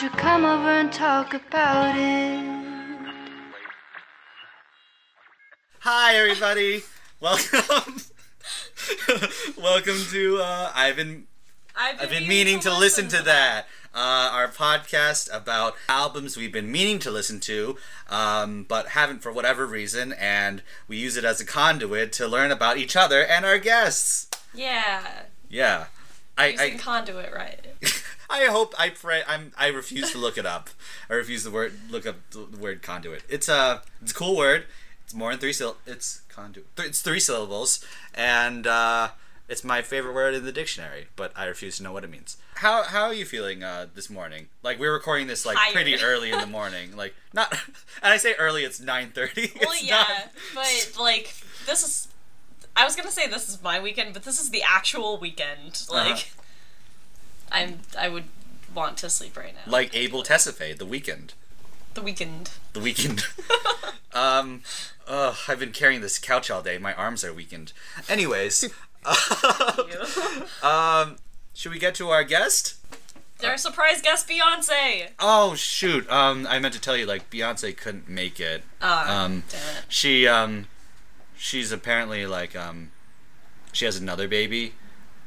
Why don't you come over and talk about it? Hi, everybody. Welcome. Welcome to uh, I've been I've been meaning to listen to that. Uh, our podcast about albums we've been meaning to listen to, um, but haven't for whatever reason, and we use it as a conduit to learn about each other and our guests. Yeah. Yeah, I Using I, conduit right. I hope I pray I'm I refuse to look it up. I refuse the word look up the word conduit. It's a it's a cool word. It's more than three syll. It's conduit. Th- it's three syllables, and uh, it's my favorite word in the dictionary. But I refuse to know what it means. How how are you feeling uh, this morning? Like we're recording this like pretty early in the morning. Like not, and I say early. It's nine thirty. Well, yeah, but like this is. I was gonna say this is my weekend, but this is the actual weekend. Uh-huh. Like, I'm. I would want to sleep right now. like Abel Tesfaye, the Weeknd. the weekend. The weekend. um, ugh, I've been carrying this couch all day. My arms are weakened. Anyways, um, should we get to our guest? Our surprise guest Beyonce. Oh shoot! Um, I meant to tell you, like Beyonce couldn't make it. Ah, Um, damn it. She um, she's apparently like um, she has another baby.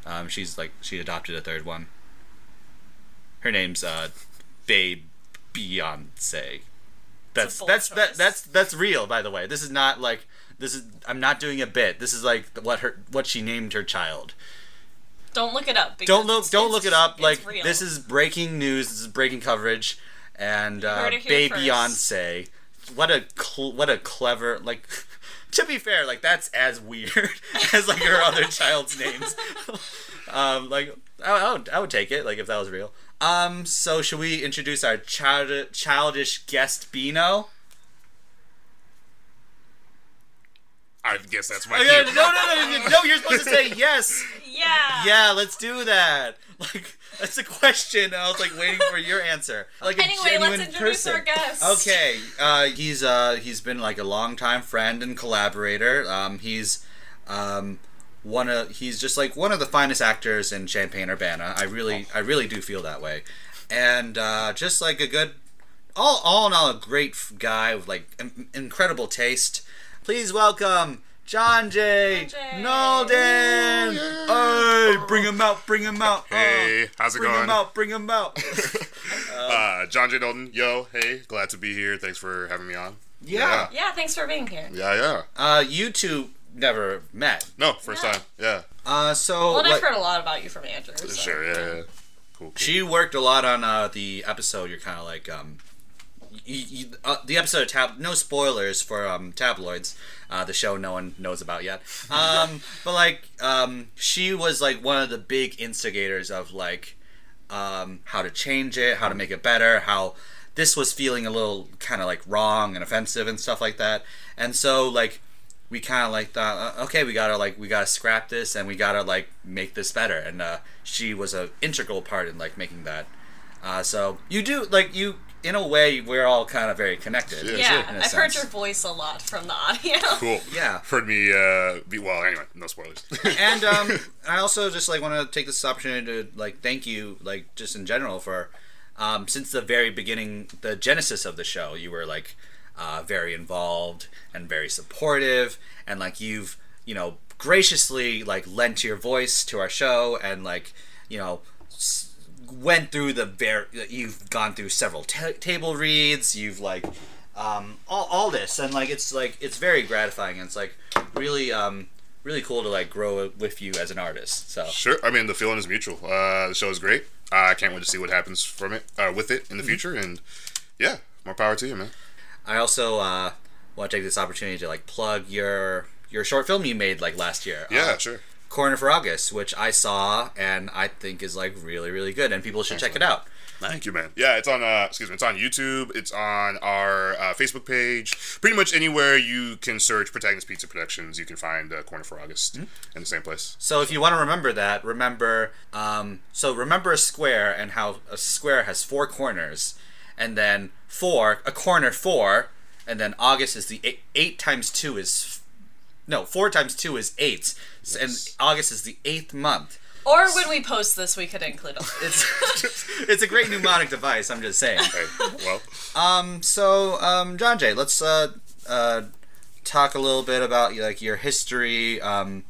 Um, she's like she adopted a third one. Her name's uh, Babe Beyonce. That's that's that that's that's real, by the way. This is not like this is. I'm not doing a bit. This is like what her what she named her child. Don't look it up. Don't look don't look it up. Like real. this is breaking news. This is breaking coverage, and uh, Babe first. Beyonce. What a cl- what a clever like. To be fair, like that's as weird as like her other child's names. um, like I, I would I would take it like if that was real. Um, so should we introduce our child childish guest Bino? I guess that's my Oh, yeah, cue. no, no, no, no, no, you're supposed to say yes. Yeah. Yeah, let's do that. Like that's a question. I was like waiting for your answer. Like a Anyway, genuine let's introduce person. our guest. Okay, uh, he's uh, he's been like a longtime friend and collaborator. Um, he's um, one of he's just like one of the finest actors in Champaign Urbana. I really I really do feel that way, and uh, just like a good all all in all a great guy with like in- incredible taste. Please welcome. John J. John J. Nolden! Hey, bring him out, bring him out. Hey, Oh, how's it bring going? him out, bring him out. Uh, John J. Dalton, yo, hey, glad to be here. Thanks for having me on. yeah. Yeah. Thanks for being here. Yeah, yeah. Uh, you two never met. No, first Yeah. time. Yeah. Uh, so Well, and I've like, heard a lot about you from Andrew. so- Sure, yeah, yeah. Cool, cool. she worked a lot on uh, the episode. You're kind of like um, you, you, uh, the episode of tab. No spoilers for um tabloids. Uh, the show no one knows about yet. Um, but like um, she was like one of the big instigators of like um, how to change it, how to make it better, how this was feeling a little kind of like wrong and offensive and stuff like that. And so like we kind of like thought, uh, okay, we gotta like we gotta scrap this and we gotta like make this better. And uh, she was an integral part in like making that. Uh, so you do like you in a way we're all kind of very connected. Yeah, Yeah, in a I've heard your voice a lot from the audio. Cool. Yeah. Heard me, uh, be, well, anyway, no spoilers. and um, I also just like want to take this opportunity to like thank you, like just in general for um, since the very beginning, the genesis of the show, you were like uh, very involved and very supportive, and like you've you know graciously like lent your voice to our show, and like you know. S- went through the very you've gone through several ta table reads you've like um, all, all this and like it's like it's very gratifying and it's like really um really cool to like grow with you as an artist so sure. I mean, the feeling is mutual. Uh, the show is great. I can't wait to see what happens from it, uh, with it in the future. And yeah, more power to you, man. I also uh want to take this opportunity to like plug your your short film you made like last year Yeah, uh, sure. Corner for August, which I saw and I think is like really really good, and people should check it out. Thank you, man. Yeah, it's on. Uh, excuse me. It's on YouTube. It's on our uh, Facebook page. Pretty much anywhere you can search Protagonist Pizza Productions, you can find uh, Corner for August in the same place. So if you want to remember that, remember um, so remember a square and how a square has four corners, and then four a corner four, and then August is the eight, eight times two is no four times two is eight, S- and August is the eighth month. Or when we post this, we could include all It's it's a great mnemonic device. I'm just saying. Hey, well, So, um, John Jay, let's uh, uh, talk a little bit about like your history um,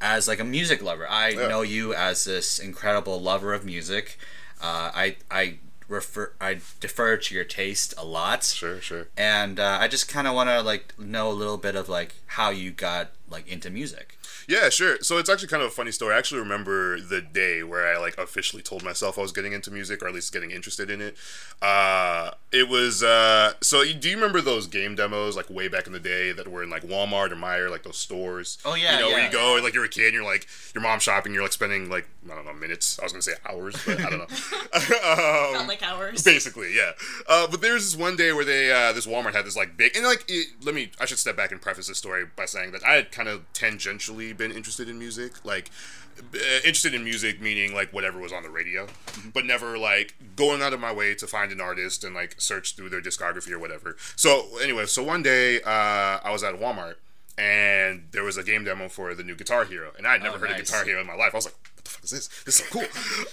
as like a music lover. I Yeah. know you as this incredible lover of music. Uh, I I refer I defer to your taste a lot, sure, sure. and uh, I just kind of want to like know a little bit of like how you got like into music. Yeah, sure. So it's actually kind of a funny story. I actually remember the day where I like officially told myself I was getting into music, or at least getting interested in it. Uh, it was uh, so. Do you remember those game demos like way back in the day that were in like Walmart or Meijer, like those stores? Oh, yeah, You know where you go and like you're a kid, and you're like your mom shopping, you're like spending like I don't know minutes. I was gonna say hours, but I don't know. um, Not like ours. Basically, yeah. Uh, but there was this one day where they, uh, this Walmart had this like big, and like, it, let me, I should step back and preface this story by saying that I had kind of tangentially been interested in music, like, uh, interested in music meaning like whatever was on the radio, but never like going out of my way to find an artist and like search through their discography or whatever. So anyway, so one day uh, I was at Walmart and there was a game demo for the new Guitar Hero, and I had never Oh, heard nice. of Guitar Hero in my life. I was like, what the fuck is this? This is so cool.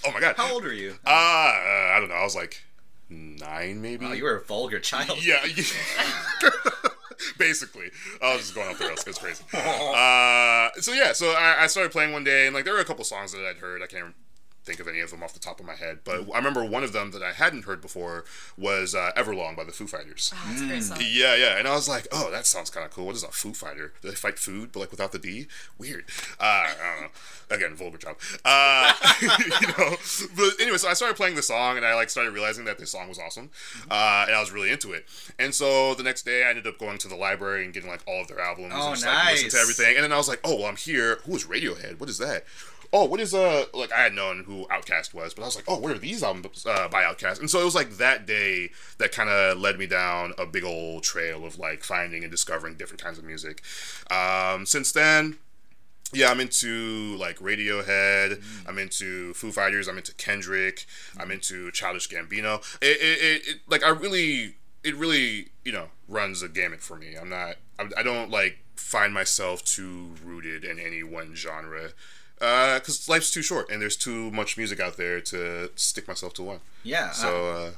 oh my god. How old are you? Uh, uh, I don't know. I was like nine, maybe. Oh, you were a vulgar child. yeah. yeah. Basically, I was just going off the rails. It's crazy. Uh, so yeah, so I, I started playing one day, and like there were a couple songs that I'd heard. I can't think of any of them off the top of my head, but I remember one of them that I hadn't heard before was uh, "Everlong" by the Foo Fighters. Oh, that's a great song. Yeah, yeah, and I was like, oh, that sounds kind of cool. What is a Foo Fighter? Do they fight food, but like without the D? Weird. Uh, I don't know. Again, vulgar child. Uh, you know. But anyway, so I started playing the song, and I like started realizing that this song was awesome, uh, and I was really into it. And so the next day, I ended up going to the library and getting like all of their albums Oh, and just like listening to everything. And then I was like, oh, well, I'm here. Who is Radiohead? What is that? Oh, what is uh like I had known who OutKast was, but I was like, oh, what are these albums uh, by OutKast? And so it was like that day that kind of led me down a big old trail of like finding and discovering different kinds of music. Um, since then, yeah, I'm into like Radiohead. I'm into Foo Fighters. I'm into Kendrick. I'm into Childish Gambino. It, it, it, it like I really, it really, you know, runs a gamut for me. I'm not, I, I don't like find myself too rooted in any one genre. Because life's too short and there's too much music out there to stick myself to one. Yeah. So, uh,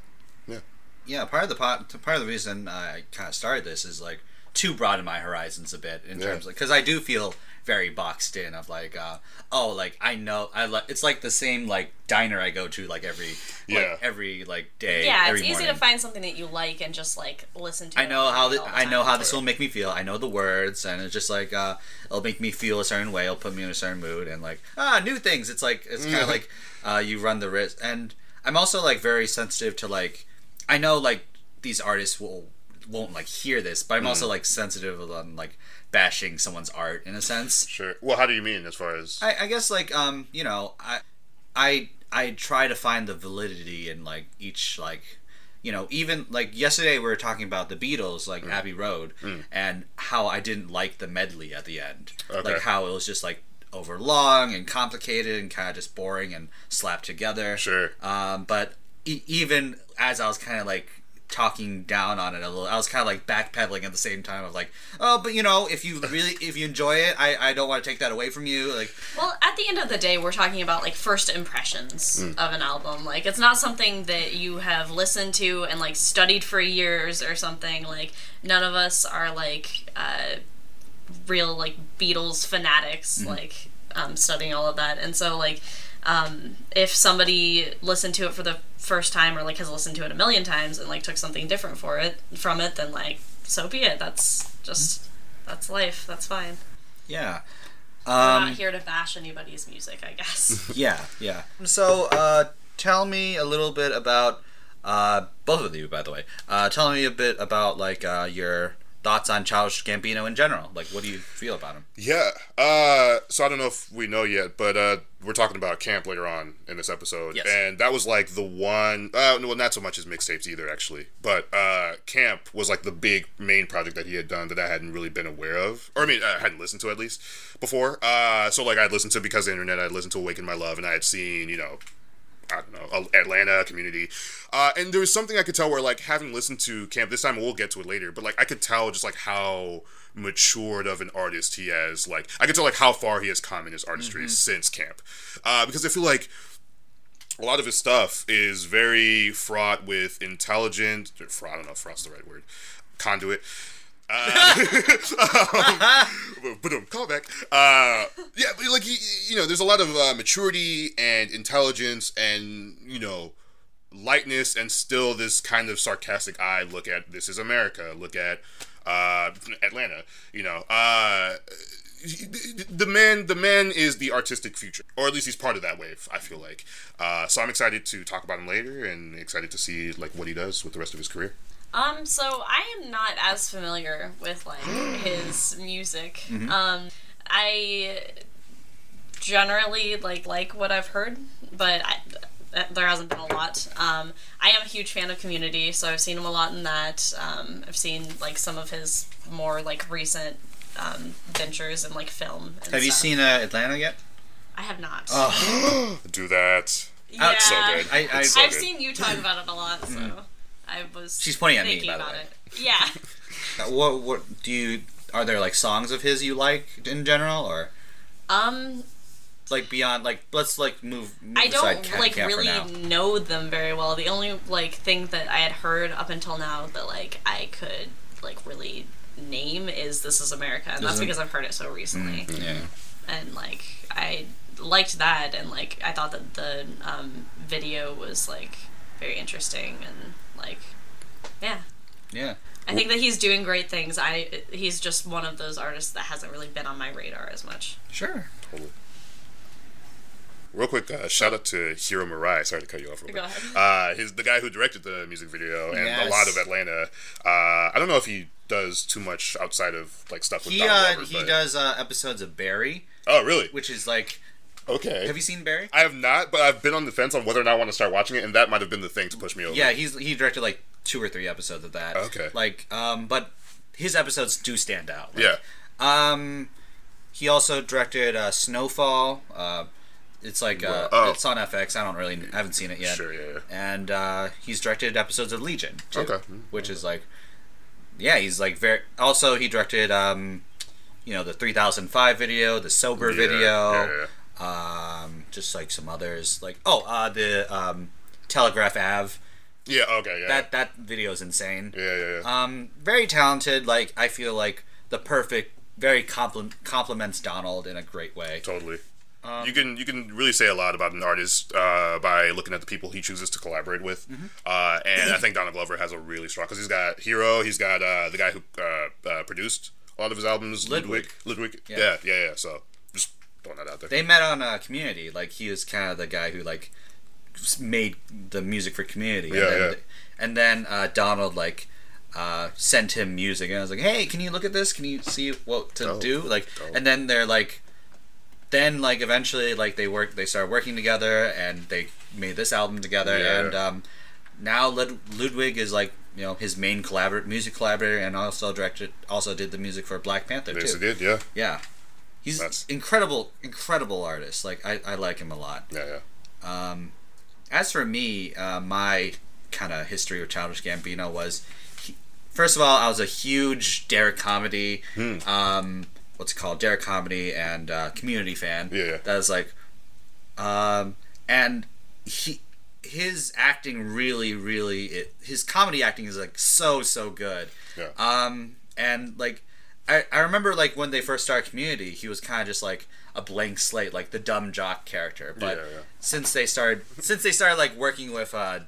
yeah. yeah, part of the pot, part of the reason I kind of started this is like to broaden my horizons a bit in Yeah. terms of because I do feel very boxed in of like uh oh like I know I like it's like the same like diner I go to like every Yeah. like every like day Yeah, every it's easy morning. to find something that you like and just like listen to. I know how all the I know how this will make me feel. I know the words, and it's just like uh, it'll make me feel a certain way. It'll put me in a certain mood, and like ah, new things. It's like it's kind of like uh, you run the risk. And I'm also like very sensitive to like I know like these artists will won't like hear this, but I'm also like sensitive on like bashing someone's art in a sense. Sure. Well, how do you mean as far as. I, I guess like um you know I I I try to find the validity in like each like you know even like yesterday we were talking about the Beatles like Abbey Road and how I didn't like the medley at the end Okay. like how it was just like over long and complicated and kind of just boring and slapped together Sure. um but e- even as I was kind of like talking down on it a little i was kind of like backpedaling at the same time of like oh but you know if you really if you enjoy it i i don't want to take that away from you like Well, at the end of the day, we're talking about like first impressions Mm. of an album. Like, it's not something that you have listened to and like studied for years or something. Like, none of us are like uh, real like Beatles fanatics, Mm-hmm. like um, studying all of that. And so, like, um, if somebody listened to it for the first time or like has listened to it a million times and like took something different for it from it, then like so be it. That's just that's life. That's fine. yeah We're um not here to bash anybody's music, I guess. Yeah, yeah. So, uh, tell me a little bit about uh, both of you, by the way. Uh, tell me a bit about like uh, your thoughts on Childish Gambino in general. Like, what do you feel about him? Yeah. Uh, so I don't know if we know yet, but uh, we're talking about camp later on in this episode, Yes. and that was like the one. Uh, well, not so much as mixtapes either, actually. But uh, camp was like the big main project that he had done that I hadn't really been aware of, or I mean, I hadn't listened to at least before. Uh, so like I'd listened to because of the internet, I'd listened to Awaken My Love, and I had seen, you know, I don't know, Atlanta community. Uh, and there was something I could tell where, like, having listened to Camp this time, we'll get to it later, but, like, I could tell just, like, how matured of an artist he has. Like, I could tell, like, how far he has come in his artistry since Camp. Uh, because I feel like a lot of his stuff is very fraught with intelligent, or fraught, I don't know if fraught's the right word, conduit. Uh, but um, call back. Uh, yeah, but like you, you know, there's a lot of uh, maturity and intelligence and you know lightness and still this kind of sarcastic eye look at this is America. Look at uh, Atlanta. You know, uh, the man the man is the artistic future or at least he's part of that wave i feel like uh, so i'm excited to talk about him later and excited to see like what he does with the rest of his career Um, so I am not as familiar with like his music. Um, I generally like like what I've heard, but I, there hasn't been a lot. Um, I am a huge fan of Community, so I've seen him a lot in that. Um, I've seen like some of his more like recent um, ventures in like film. And Have you seen uh, Atlanta yet? I have not. do that yeah, so good I- I- It's so I've good. seen you talk about it a lot, so I was. She's pointing at me, thinking by the way. it. Yeah. What what do you? Are there like songs of his you like in general, or Um, like beyond like let's like move, move I don't like really know them very well. The only like thing that I had heard up until now that like I could like really name is "This Is America," and that's because I've heard it so recently. Yeah. And like I liked that, and like I thought that the um, video was like very interesting, and like yeah. Yeah. I think that he's doing great things. I he's just one of those artists that hasn't really been on my radar as much. Sure. Totally. Real quick, uh, shout out to Hiro Murai. Sorry to cut you off. Real Go quick. ahead. Uh, his the guy who directed the music video and Yes. a lot of Atlanta. Uh, I don't know if he does too much outside of like stuff with He Donald uh, Glover, he but- does uh, episodes of Barry, Oh, really? which is like. Okay. Have you seen Barry? I have not, but I've been on the fence on whether or not I want to start watching it, and that might have been the thing to push me over. Yeah, he's he directed like two or three episodes of that. Okay. Like, um, but his episodes do stand out. Like, Yeah. Um, he also directed uh, Snowfall. Uh, it's like uh, Oh. it's on FX. I don't really I haven't seen it yet. Sure. Yeah. yeah. And uh, he's directed episodes of Legion too, Okay. which is like, yeah, he's like very. Also, he directed um, you know, the 3005 video, the Sober Yeah, video, yeah, yeah. Um, just like some others. Like, oh, uh, the um, Telegraph Ave. Yeah. Okay. Yeah. That that video is insane. yeah. Yeah. Yeah. Um, very talented. Like I feel like the perfect, very compl- compliments Donald in a great way. Totally. Um, you can you can really say a lot about an artist uh, by looking at the people he chooses to collaborate with, Mm-hmm. uh, and I think Donald Glover has a really strong because he's got Hiro, he's got uh, the guy who uh, uh, produced a lot of his albums, Ludwig. Ludwig, Yeah. yeah. yeah, yeah, So just throwing that out there. They met on uh, Community. Like he was kind of the guy who like made the music for Community. Yeah, and then, yeah. And then uh, Donald like uh, sent him music, and I was like, "Hey, can you look at this? Can you see what to Dope. do?" Like, Dope. and then they're like, then like eventually like they work, they started working together, and they made this album together, Yeah. and um, now Lud- Ludwig is like you know his main collabor- music collaborator, and also directed, also did the music for Black Panther Yes, too. he did. Yeah, Yeah. He's That's- incredible, incredible artist. Like I, I like him a lot. yeah, yeah. Um, as for me, uh, my kind of history with Childish Gambino was, he, first of all, I was a huge Derrick comedy, Hmm. um, what's it called, Derrick comedy and uh, Community fan. Yeah. That was like, um, and he, his acting really, really, it, his comedy acting is like so, so good. Yeah. Um, and like, I, I remember like when they first started Community, he was kind of just like a blank slate, like the dumb jock character. But Yeah, yeah. since they started, since they started like working with uh,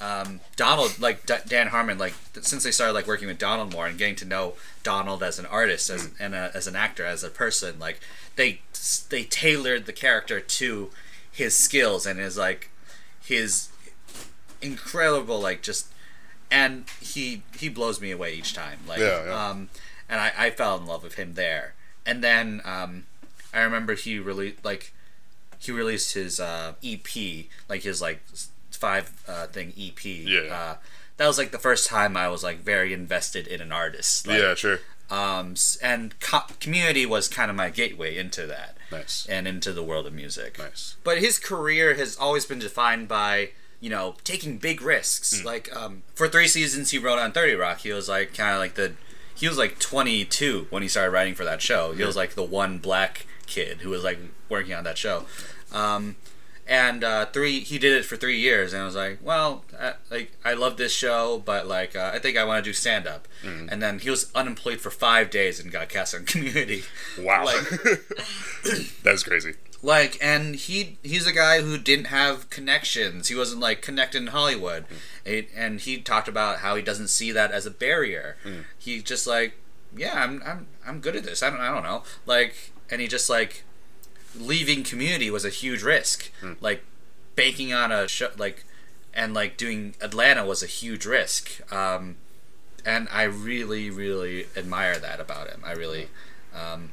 um, Donald, like D- Dan Harmon, like th- since they started like working with Donald more and getting to know Donald as an artist, as and a, as an actor, as a person, like they they tailored the character to his skills and his like his incredible like just and he he blows me away each time. Like, Yeah, yeah. um, and I, I fell in love with him there. And then um, I remember he released like he released his uh, EP, like his like five uh, thing EP. Yeah. Uh, that was like the first time I was like very invested in an artist. Like, yeah, sure. um, and co- community was kind of my gateway into that Nice. and into the world of music. Nice. But his career has always been defined by you know taking big risks. Like um, for three seasons, he wrote on Thirty Rock. He was like kind of like the he was like 22 when he started writing for that show. He was like the one black kid who was like working on that show. Um, and uh, three, he did it for three years, and I was like, well, I, like I love this show, but like uh, I think I want to do stand up. And then he was unemployed for five days and got cast on Community. Wow. Like, That's crazy. Like and he he's a guy who didn't have connections. He wasn't like connected in hollywood. It- and he talked about how he doesn't see that as a barrier. He just like yeah i'm i'm i'm good at this. I don't i don't know. Like and he just like leaving community was a huge risk. Like banking on a show like and like doing atlanta was a huge risk. Um and i really really admire that about him. I really um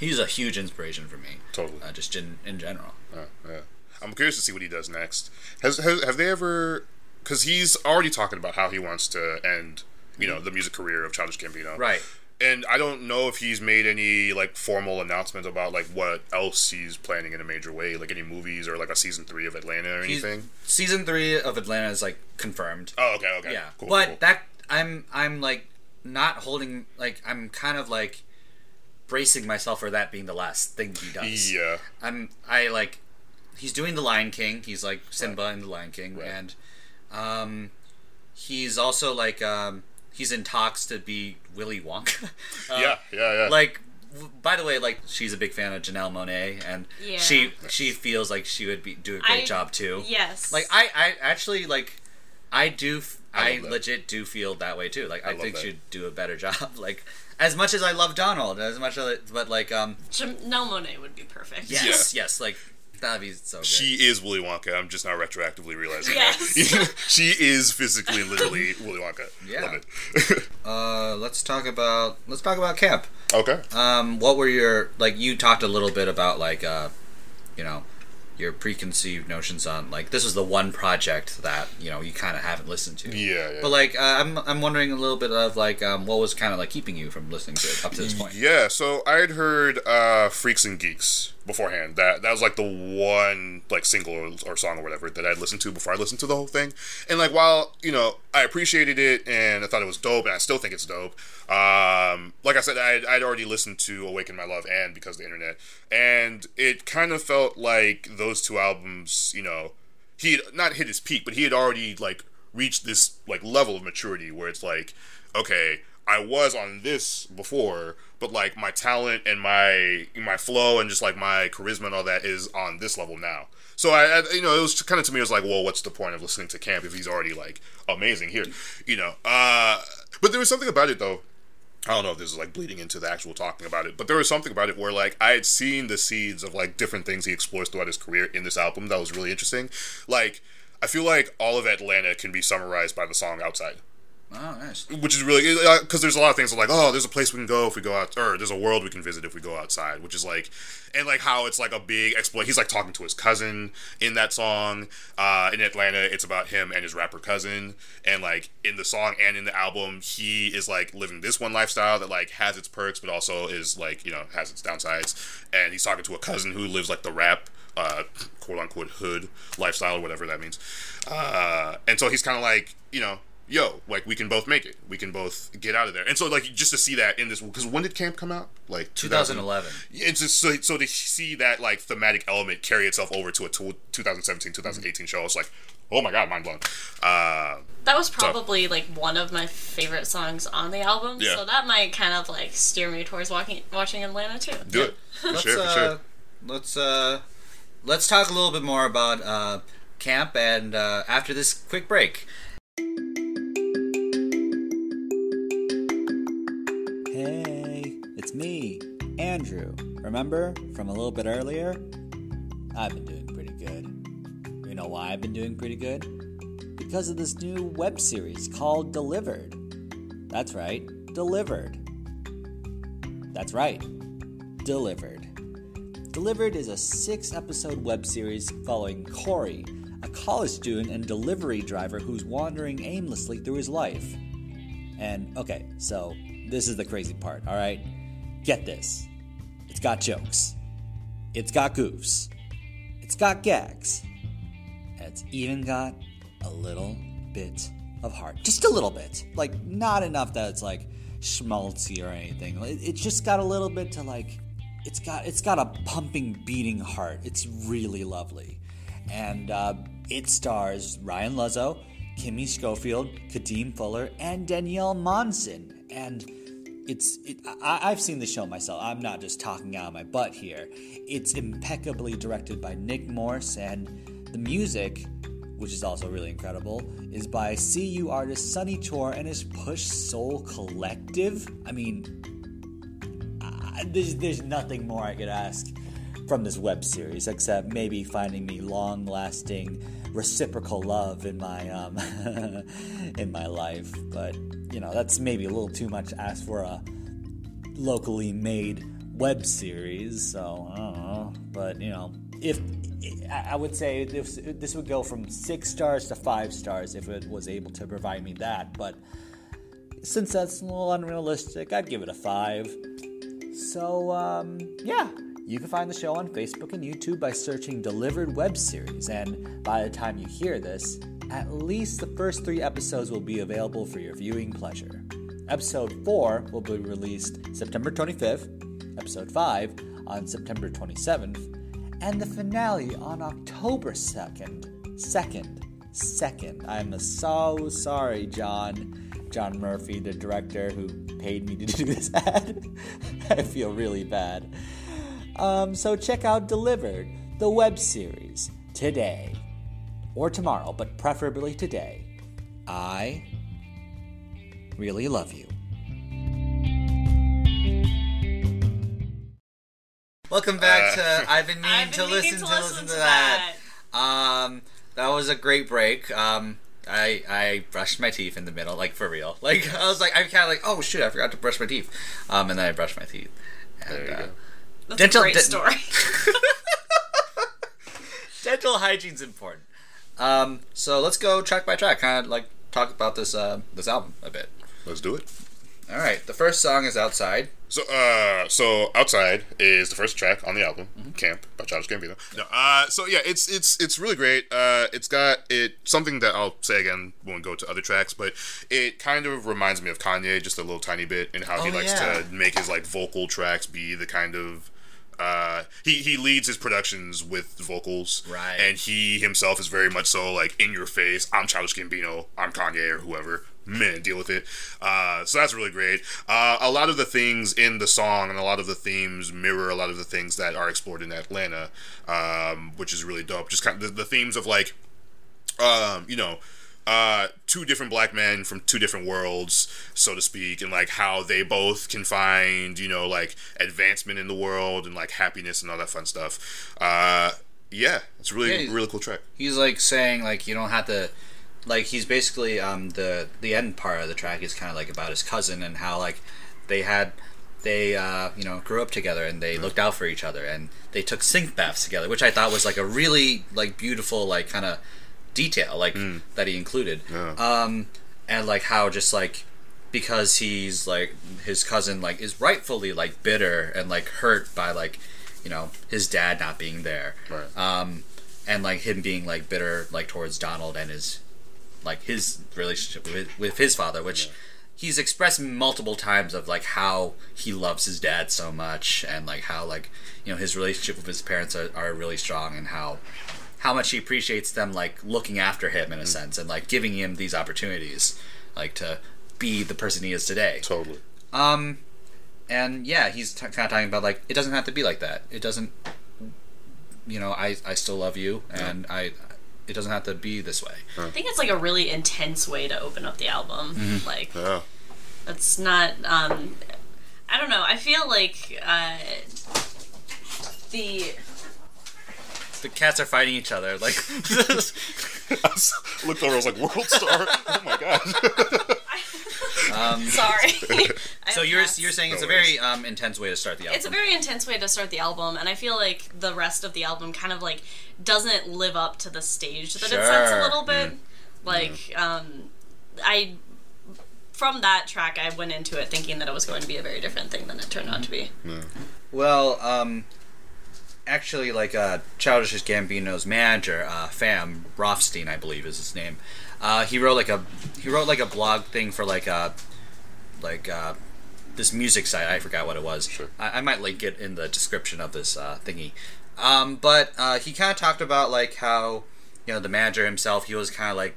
he's a huge inspiration for me Totally. uh, just in in general. Yeah, yeah. I'm curious to see what he does next. Has, has have they ever? Because he's already talking about how he wants to end, you know, the music career of Childish Gambino. Right. And I don't know if he's made any like formal announcement about like what else he's planning in a major way, like any movies or like a season three of Atlanta or He's- anything. Season three of Atlanta is like confirmed. Oh, okay, okay. yeah, Cool, but cool. that I'm I'm like not holding like I'm kind of like bracing myself for that being the last thing he does. yeah, I'm I like he's doing the Lion King. He's like Simba in the Lion King, Right. and um, he's also like um, he's in talks to be Willy Wonka. Uh, yeah, yeah, yeah. like by the way like she's a big fan of Janelle Monáe and Yeah. she she feels like she would be do a great I- job too Yes. like I I actually like I do I, love that. legit do feel that way too like I, love think that. she'd do a better job like as much as I love Donald as much as I, but like um Janelle Monáe would be perfect. yes yes like that'd be so good she is Willy Wonka. I'm just now retroactively realizing Yes. that. she is physically literally Willy Wonka. Yeah. Love it. uh let's talk about let's talk about camp okay. um what were your like you talked a little bit about like uh you know your preconceived notions on like this is the one project that you know you kind of haven't listened to. Yeah, yeah. but like uh, I'm, I'm wondering a little bit of like um, what was kind of like keeping you from listening to it up to this point? Yeah, so I had heard uh, "Freaks and Geeks" beforehand. That that was like the one like single or, or song or whatever that I'd listened to before I listened to the whole thing. And like while you know I appreciated it and I thought it was dope, and I still think it's dope. Um, like I said, I'd, I'd already listened to "Awaken My Love" and because of the internet, and it kind of felt like those two albums, you know, he not hit his peak, but he had already like reached this like level of maturity where it's like, okay, I was on this before, but like my talent and my my flow and just like my charisma and all that is on this level now. So I, I you know, it was kind of to me, it was like, well, what's the point of listening to Camp if he's already like amazing here, you know? Uh, but there was something about it though. I don't know if this is like bleeding into the actual talking about it, but there was something about it where like I had seen the seeds of like different things he explores throughout his career in this album that was really interesting. Like I feel like all of Atlanta can be summarized by the song "Outside." Oh nice. Which is really because there's a lot of things like oh there's a place we can go if we go out or there's a world we can visit if we go outside which is like and like how it's like a big exploit. He's like talking to his cousin in that song uh, in atlanta. It's about him and his rapper cousin. And like in the song and in the album he is like living this one lifestyle that like has its perks but also is like you know has its downsides. And he's talking to a cousin who lives like the rap uh, quote unquote hood lifestyle or whatever that means. Uh, and so he's kind of like you know yo, like we can both make it. We can both get out of there. And so like just to see that in this because when did Camp come out? Like 2011 It's just so, so to see that like thematic element carry itself over to a to- 2017 2018 show, it's like oh my god, mind blown. Uh, That was probably like one of my favorite songs on the album, Yeah. so that might kind of like steer me towards walking, watching Atlanta too. do it for let's sure, uh, sure. let's uh let's talk a little bit more about uh camp and uh after this quick break Andrew. Remember from a little bit earlier? I've been doing pretty good. You know why I've been doing pretty good? because of this new web series called Delivered. That's right, Delivered. That's right, Delivered. Delivered is a six episode web series following Corey, a college student and delivery driver who's wandering aimlessly through his life. And okay, so this is the crazy part, alright? Get this it's got jokes, it's got goofs, it's got gags, and it's even got a little bit of heart. Just a little bit. Like, not enough that it's like schmaltzy or anything. It- It's just got a little bit to like it's got it's got a pumping beating heart it's really lovely and uh, it stars ryan luzzo kimmy schofield kadeem fuller and danielle monson and it's it, I, i've seen the show myself i'm not just talking out of my butt here it's impeccably directed by nick morse and the music which is also really incredible, is by CU artist Sunny Chor and his Push Soul Collective. I mean, I- there's, there's nothing more I could ask from this web series except maybe finding me long lasting reciprocal love in my um in my life. But you know that's maybe a little too much to ask for a locally made web series so i don't know. But you know if I would say this, this would go from six stars to five stars if it was able to provide me that. But since that's a little unrealistic i'd give it a five. So, um, yeah, you can find the show on Facebook and YouTube by searching Delivered Web Series. And by the time you hear this, at least the first three episodes will be available for your viewing pleasure. Episode 4 will be released September 25th, Episode 5 on September 27th, and the finale on October 2nd. 2nd. 2nd. I'm so sorry, John. John Murphy, the director who paid me to do this ad. I feel really bad. Um, so check out Delivered, the web series, today. Or tomorrow, but preferably today. I really love you. Welcome back Uh, to I've been meaning I've to meaning listen to, listen to that. Um, that was a great break. Um, I I brushed my teeth in the middle, like for real. Like I was like I'm kind of like oh shit I forgot to brush my teeth. Um, and then I brushed my teeth. And, There you uh, go. That's Dental- a great den- story. dental hygiene's important. Um, so let's go track by track, kind of like talk about this uh, this album a bit. Let's do it. All right, the first song is "Outside." So, uh, so outside is the first track on the album, "Camp" by Childish Gambino. No, uh, so yeah, it's it's it's really great. Uh, it's got it something that I'll say again when we go to other tracks, but it kind of reminds me of Kanye just a little tiny bit in how he Oh, likes yeah. to make his like vocal tracks be the kind of uh, he he leads his productions with vocals, Right. And he himself is very much so like in your face. I'm Childish Gambino. I'm Kanye or whoever. Man, deal with it. Uh, so that's really great. Uh, a lot of the things in the song and a lot of the themes mirror a lot of the things that are explored in Atlanta, um, which is really dope. Just kind of the, the themes of like um, you know, uh, two different black men from two different worlds, so to speak, and like how they both can find, you know, like advancement in the world and like happiness and all that fun stuff. Uh, yeah, it's really, Yeah. really cool track. He's like saying like you don't have to, like he's basically um the the end part of the track is kind of like about his cousin and how like they had they uh, you know grew up together and they looked out for each other and they took sink baths together, which I thought was like a really like beautiful like kind of detail like that he included. Yeah. Um, and like how just like because he's like his cousin like is rightfully like bitter and like hurt by like you know his dad not being there Right. um and like him being like bitter like towards donald and his like his relationship with, with his father which he's expressed multiple times of like how he loves his dad so much and like how like you know his relationship with his parents are, are really strong and how how much he appreciates them like looking after him in a sense and like giving him these opportunities like to be the person he is today Totally. um, and yeah, he's t- kind of talking about like it doesn't have to be like that. It doesn't, you know, I I still love you, and I, it doesn't have to be this way. I think it's like a really intense way to open up the album. Mm-hmm. Like Yeah. it's not. Um, I don't know. I feel like uh, the the cats are fighting each other. Like, I was- looked over, I was like, World Star? Oh my god. Sorry. I so have you're cats. you're saying it's No a very um, intense way to start the album. It's a very intense way to start the album, and I feel like the rest of the album kind of like doesn't live up to the stage that it sets a little bit. Like, um, I from that track, I went into it thinking that it was going to be a very different thing than it turned out to be. Well, um, actually, like uh, Childish Gambino's manager, uh, Fam Rothstein, I believe is his name. Uh, he wrote like a he wrote like a blog thing for like a like uh, this music site. I forgot what it was. Sure. I, I might link it in the description of this uh, thingy. Um, but uh, he kind of talked about like how you know the manager himself. He was kind of like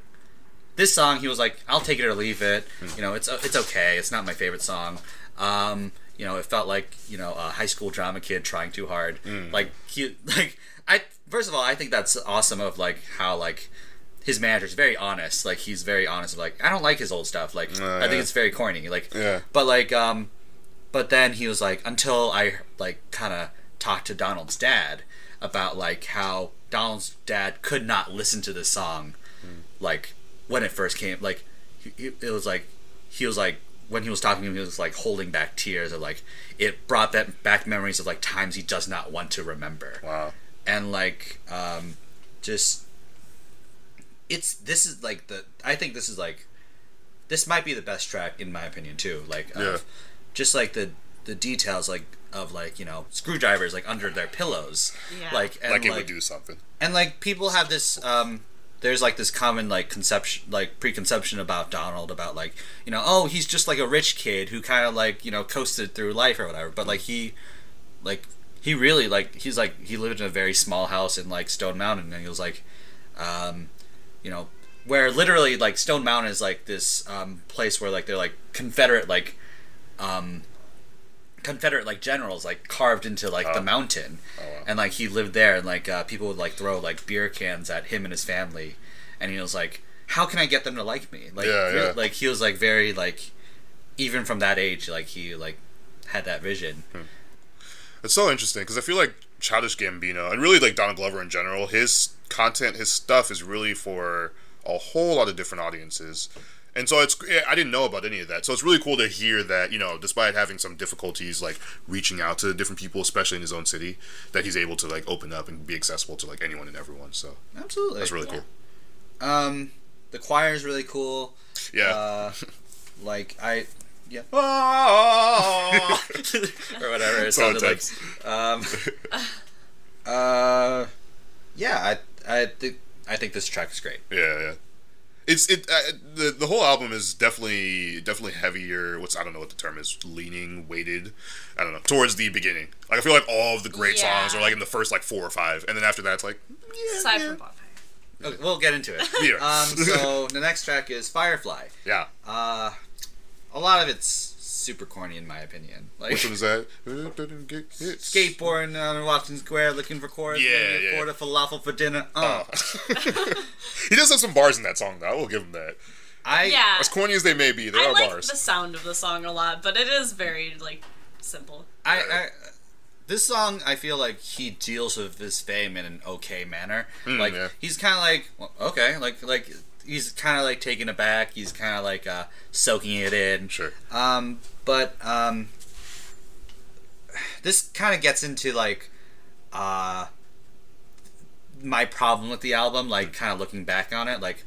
this song. He was like, "I'll take it or leave it. You know, it's it's okay. It's not my favorite song." Um, you know, it felt like you know a high school drama kid trying too hard. Like he like I first of all, I think that's awesome of like how like his manager's very honest. Like he's very honest. Of, like I don't like his old stuff. Like Uh, I think it's very corny. Like Yeah. but like um but then he was like until i like kind of talked to donald's dad about like how donald's dad could not listen to this song like when it first came like he- it was like he was like when he was talking to him he was like holding back tears or like it brought that back memories of like times he does not want to remember Wow. and like um just it's this is like the i think this is like this might be the best track in my opinion too like of Yeah. just like the the details like of like you know screwdrivers like under their pillows Yeah. like and Like like, it would do something. and like people have this um there's like this common like conception like preconception about donald about like you know oh he's just like a rich kid who kind of like you know coasted through life or whatever but like he like he really like he's like he lived in a very small house in like stone mountain and he was like um you know where literally like stone mountain is like this um place where like they're like confederate like um confederate like generals like carved into like the Oh. mountain wow. and like he lived there and like uh, people would like throw like beer cans at him and his family and he was like how can i get them to like me like Yeah, yeah. like he was like very like even from that age like he like had that vision It's so interesting because I feel like Childish Gambino and really like Donald Glover in general, his content, his stuff is really for a whole lot of different audiences. And so it's I didn't know about any of that. So it's really cool to hear that, you know, despite having some difficulties like reaching out to different people, especially in his own city, that he's able to like open up and be accessible to like anyone and everyone. So absolutely that's really cool. um the choir is really cool Yeah. uh like i yeah or whatever it So sounded like um uh yeah i i think i think this track is great Yeah, yeah. It's it uh, the the whole album is definitely definitely heavier. What's I don't know what the term is, leaning, weighted. I don't know towards the beginning. Like I feel like all of the great Yeah. songs are like in the first like four or five, and then after that it's like Aside from Bonfire. okay, we'll get into it yeah, um so the next track is firefly yeah. uh a lot of it's super corny in my opinion like Which one is that? Didn't get hit. skateboarding on Washington Square looking for chorus. Yeah, maybe yeah. Order falafel for dinner. Uh, Oh. he does have some bars in that song though. I will give him that. I Yeah. As corny as they may be, there I are like bars. the sound of the song a lot, but it is very like simple. I, I this song I feel like he deals with his fame in an okay manner. like Hmm, yeah. he's kind of like well, okay, like like he's kind of like taken aback. He's kind of like uh, soaking it in. Sure. Um, but um, this kind of gets into like uh, my problem with the album. Like kind of looking back on it, like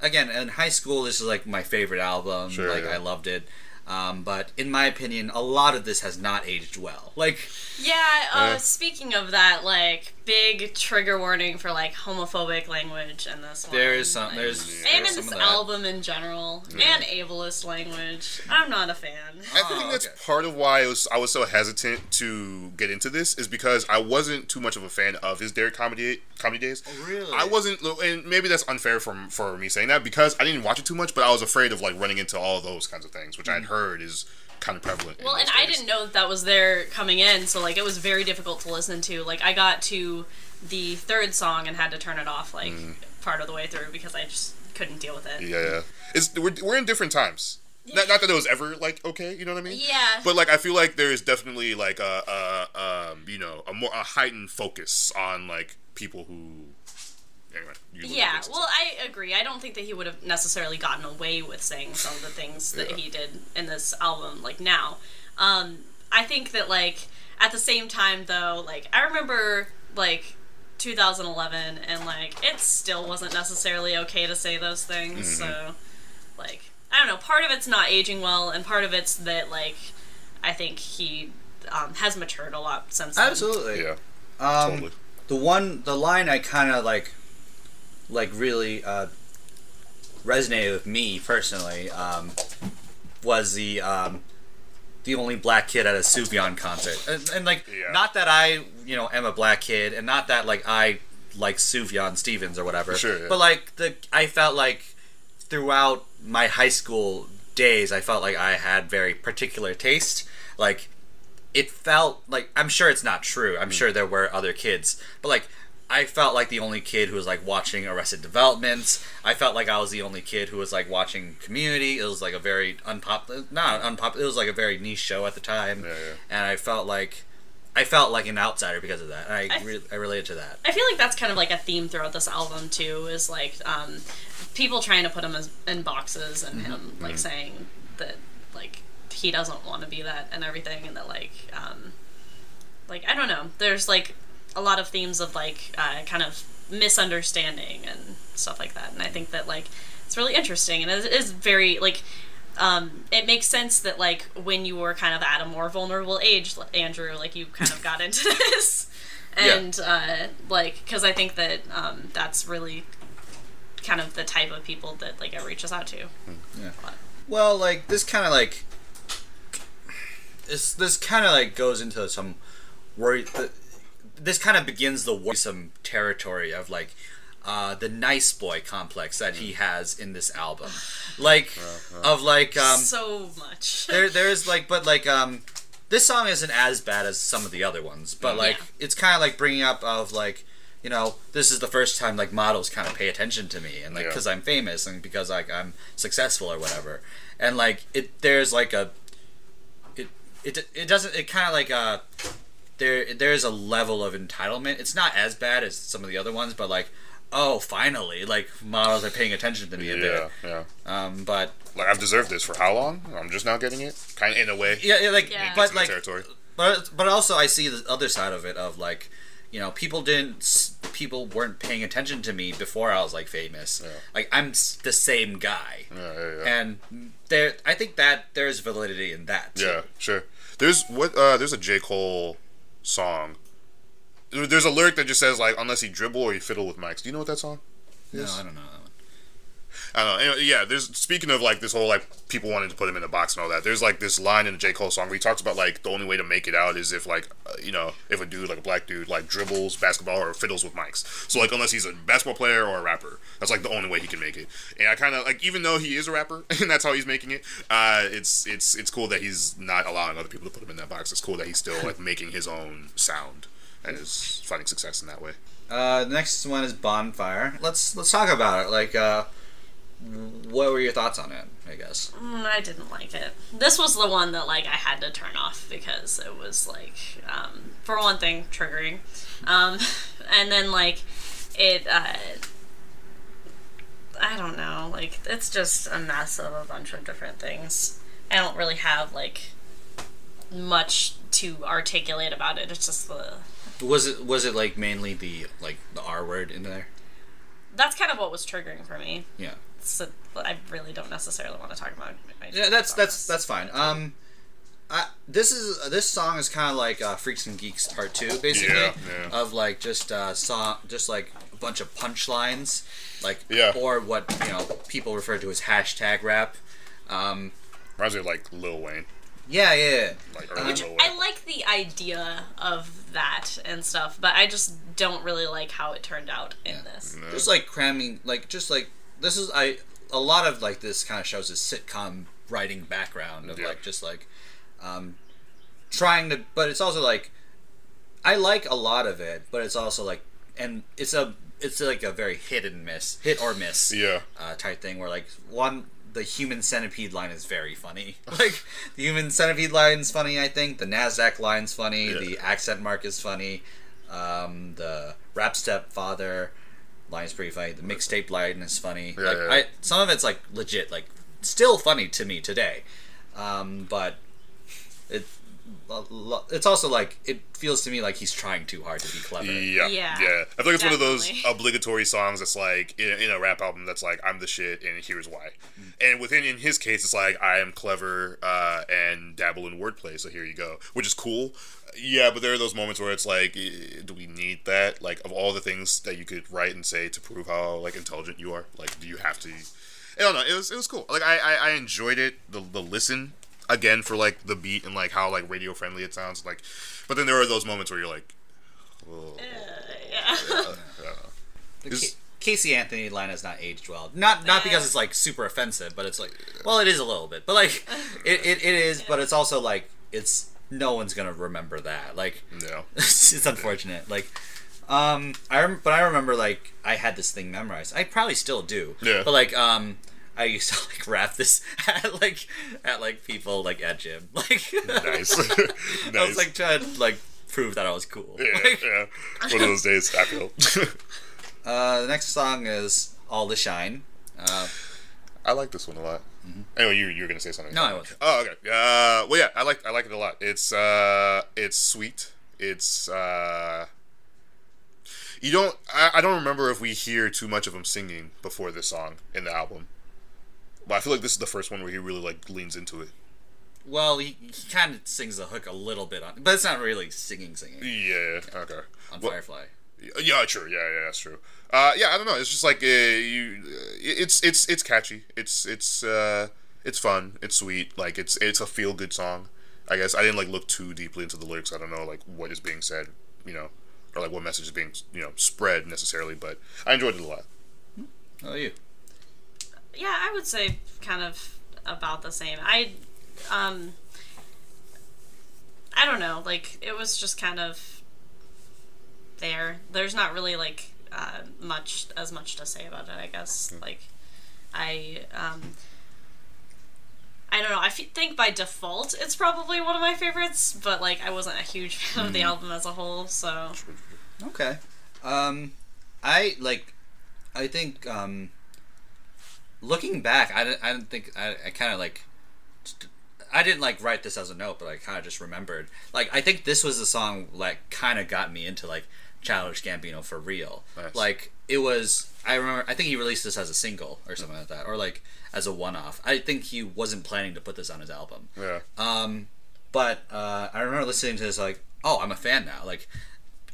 again in high school, this is like my favorite album. Sure, like yeah. I loved it. Um, but in my opinion, a lot of this has not aged well. Like, Yeah, uh, Yeah. speaking of that, like big trigger warning for like homophobic language in this one. there is some, like- there's, and there's in this album in general, and ableist language. I'm not a fan. I Oh, think ah, that's okay. part of why I was I was so hesitant to get into this is because I wasn't too much of a fan of his Derrick comedy comedy days. Oh, really? I wasn't, and maybe that's unfair from for me saying that because I didn't watch it too much, but I was afraid of like running into all those kinds of things, which I'd mm. heard is kind of prevalent. Well, and those I didn't know that that was there coming in, so like it was very difficult to listen to. Like I got to the third song and had to turn it off like part of the way through because I just couldn't deal with it. Mm. Yeah, yeah. It's we're, we're in different times. Not, not that it was ever like okay, you know what I mean? Yeah. But like I feel like there is definitely like a, a um you know a more a heightened focus on like people who. Anyway, you look at Yeah, this and well. I agree. I don't think that he would have necessarily gotten away with saying some of the things that Yeah. he did in this album, like now. Um, I think that, like, at the same time, though, like, I remember, like, 2011, and, like, it still wasn't necessarily okay to say those things, Mm-hmm. so, like, I don't know. Part of it's not aging well, and part of it's that, like, I think he um, has matured a lot since then. Absolutely. yeah, Um, totally. the one the line I kind of like like really uh, resonated with me personally um, was the um, the only black kid at a Sufjan concert and, and like Yeah. not that I you know am a black kid and not that like I like Sufjan Stevens or whatever Sure, yeah. but like the I felt like throughout my high school days I felt like I had very particular taste like it felt like I'm sure it's not true. I'm sure there were other kids, but like I felt like the only kid who was like watching Arrested Development. I felt like I was the only kid who was like watching Community. It was like a very unpopular, not unpopular. It was like a very niche show at the time, Yeah, yeah. and I felt like I felt like an outsider because of that. I I- re- I related to that. I feel like that's kind of like a theme throughout this album too. Is like um, people trying to put him as, in boxes and him like saying that like he doesn't want to be that and everything, and that like um, like I don't know. There's like a lot of themes of like uh, kind of misunderstanding and stuff like that, and I think that like it's really interesting and it is very like um, it makes sense that like when you were kind of at a more vulnerable age, Andrew, like you kind of got into this, and uh, like because I think that um, that's really kind of the type of people that like it reaches out to. Yeah. But- Well, like this kind of like this this kind of like goes into some worry. Th- This kind of begins the worrisome territory of like uh, the nice boy complex that he has in this album, like of like um, so much. there there's like but like um this song isn't as bad as some of the other ones but like Yeah. it's kind of like bringing up of like you know this is the first time like models kind of pay attention to me and like Yeah. because i'm famous and because like i'm successful or whatever and like it there's like a it it, it doesn't it kind of like uh there there's a level of entitlement it's not as bad as some of the other ones but like oh finally like models are paying attention to me a yeah, bit yeah. um but Like I've deserved this for how long? I'm just now getting it, kind of in a way. yeah, yeah like Yeah. but It's in the like territory. but but also I see the other side of it of like you know people didn't people weren't paying attention to me before I was like famous Yeah. like I'm the same guy Yeah, yeah, yeah. and there I think that there's validity in that too. Yeah, sure. There's what uh there's a J. Cole song. There's a lyric that just says like unless he dribble or he fiddle with mics. Do you know what that song no? I don't know I don't know. Anyway, yeah, there's speaking of like this whole like people wanting to put him in a box and all that. There's like this line in the J. Cole song where he talks about like the only way to make it out is if like uh, you know if a dude like a black dude like dribbles basketball or fiddles with mics. So like unless he's a basketball player or a rapper, that's like the only way he can make it. And I kind of like even though he is a rapper and that's how he's making it, uh, it's it's it's cool that he's not allowing other people to put him in that box. It's cool that he's still like making his own sound and is finding success in that way. uh the next one is Bonfire let's let's talk about it like uh what were your thoughts on it I guess Mm, I didn't like it. This was the one that like I had to turn off because it was like, um, for one thing, triggering, um, and then like it. Uh, I don't know. Like it's just a mess of a bunch of different things. I don't really have like much to articulate about it. It's just the was it was it like mainly the like the R word in there that's kind of what was triggering for me. yeah So I really don't necessarily want to talk about. my- Yeah, that's that's this. that's fine. Um, I, this is this song is kind of like uh, Freaks and Geeks Part Two, basically, Yeah, yeah. of like just uh, song, just like a bunch of punchlines, like Yeah. or what you know people refer to as hashtag rap. Um, Reminds me of like Lil Wayne, yeah, yeah, yeah. like Uh, Which I like the idea of that and stuff, but I just don't really like how it turned out in this. No. just like cramming, like just like this is I a lot of like this kind of shows a sitcom writing background of Yeah. like just like um, trying to, but it's also like I like a lot of it, but it's also like and it's a it's like a very hit and miss, hit or miss Yeah. uh, type thing where like one the human centipede line is very funny. Like the human centipede line's funny. I think the Nasdaq line's funny. Yeah. The accent mark is funny. Um, the rap step father line is pretty funny. The mixtape line is funny. Yeah, like yeah. I, some of it's like legit, like still funny to me today. Um, but it it's also like it feels to me like he's trying too hard to be clever. Yeah, Yeah, yeah. I feel like it's one of those obligatory songs that's like in, in a rap album that's like I'm the shit and here's why. Mm. And within in his case, it's like I am clever uh, and dabble in wordplay, so here you go, which is cool. Yeah, but there are those moments where it's like, eh, do we need that? Like of all the things that you could write and say to prove how like intelligent you are, like do you have to? I don't know. It was it was cool. Like I I, I enjoyed it. The the listen again for like the beat and like how like radio friendly it sounds. Like, but then there are those moments where you're like. "Oh." yeah. The Is- Ca- Casey Anthony line has not aged well. Not not because it's like super offensive, but it's like well, it is a little bit. But like it, it, it is, but it's also like it's no one's gonna remember that. Like No. it's unfortunate. Like um I rem- but I remember like I had this thing memorized. I probably still do. Yeah. But like um I used to like rap this at like at like people like at gym. Like Nice. I was like trying to like prove that I was cool. yeah, Like, yeah. One of those days, I feel. Uh, the next song is All the Shine. Uh, I like this one a lot. Anyway, you you were gonna say something? no, I wasn't. Oh, okay. Uh, well, yeah, I like I like it a lot. It's uh, it's sweet. It's uh, you don't. I, I don't remember if we hear too much of him singing before this song in the album, but I feel like this is the first one where he really like leans into it. Well, he, he kind of sings the hook a little bit on, but it's not really singing singing Yeah. Okay. on Well, Firefly. Yeah, true. Yeah, yeah, that's true. Uh, yeah, I don't know. It's just like uh, you. Uh, it's it's it's catchy. It's it's uh, it's fun. It's sweet. Like it's it's a feel good song. I guess I didn't like look too deeply into the lyrics. I don't know like what is being said, you know, or like what message is being you know spread necessarily. But I enjoyed it a lot. Oh, you. Yeah, I would say kind of about the same. I, um, I don't know. Like it was just kind of there. There's not really like uh, much as much to say about it. I guess like I um. I don't know. I think by default it's probably one of my favorites, but like I wasn't a huge fan of the album as a whole, so Okay. Um, I like. I think um, looking back, I didn't. I didn't think. I, I kind of like. I didn't like write this as a note, but I kind of just remembered. Like, I think this was the song like kind of got me into like Childish Gambino for real. Nice. Like, it was. I remember. I think he released this as a single or something like that, or like as a one-off. I think he wasn't planning to put this on his album. Yeah. Um, but uh, I remember listening to this like, oh, I'm a fan now. Like,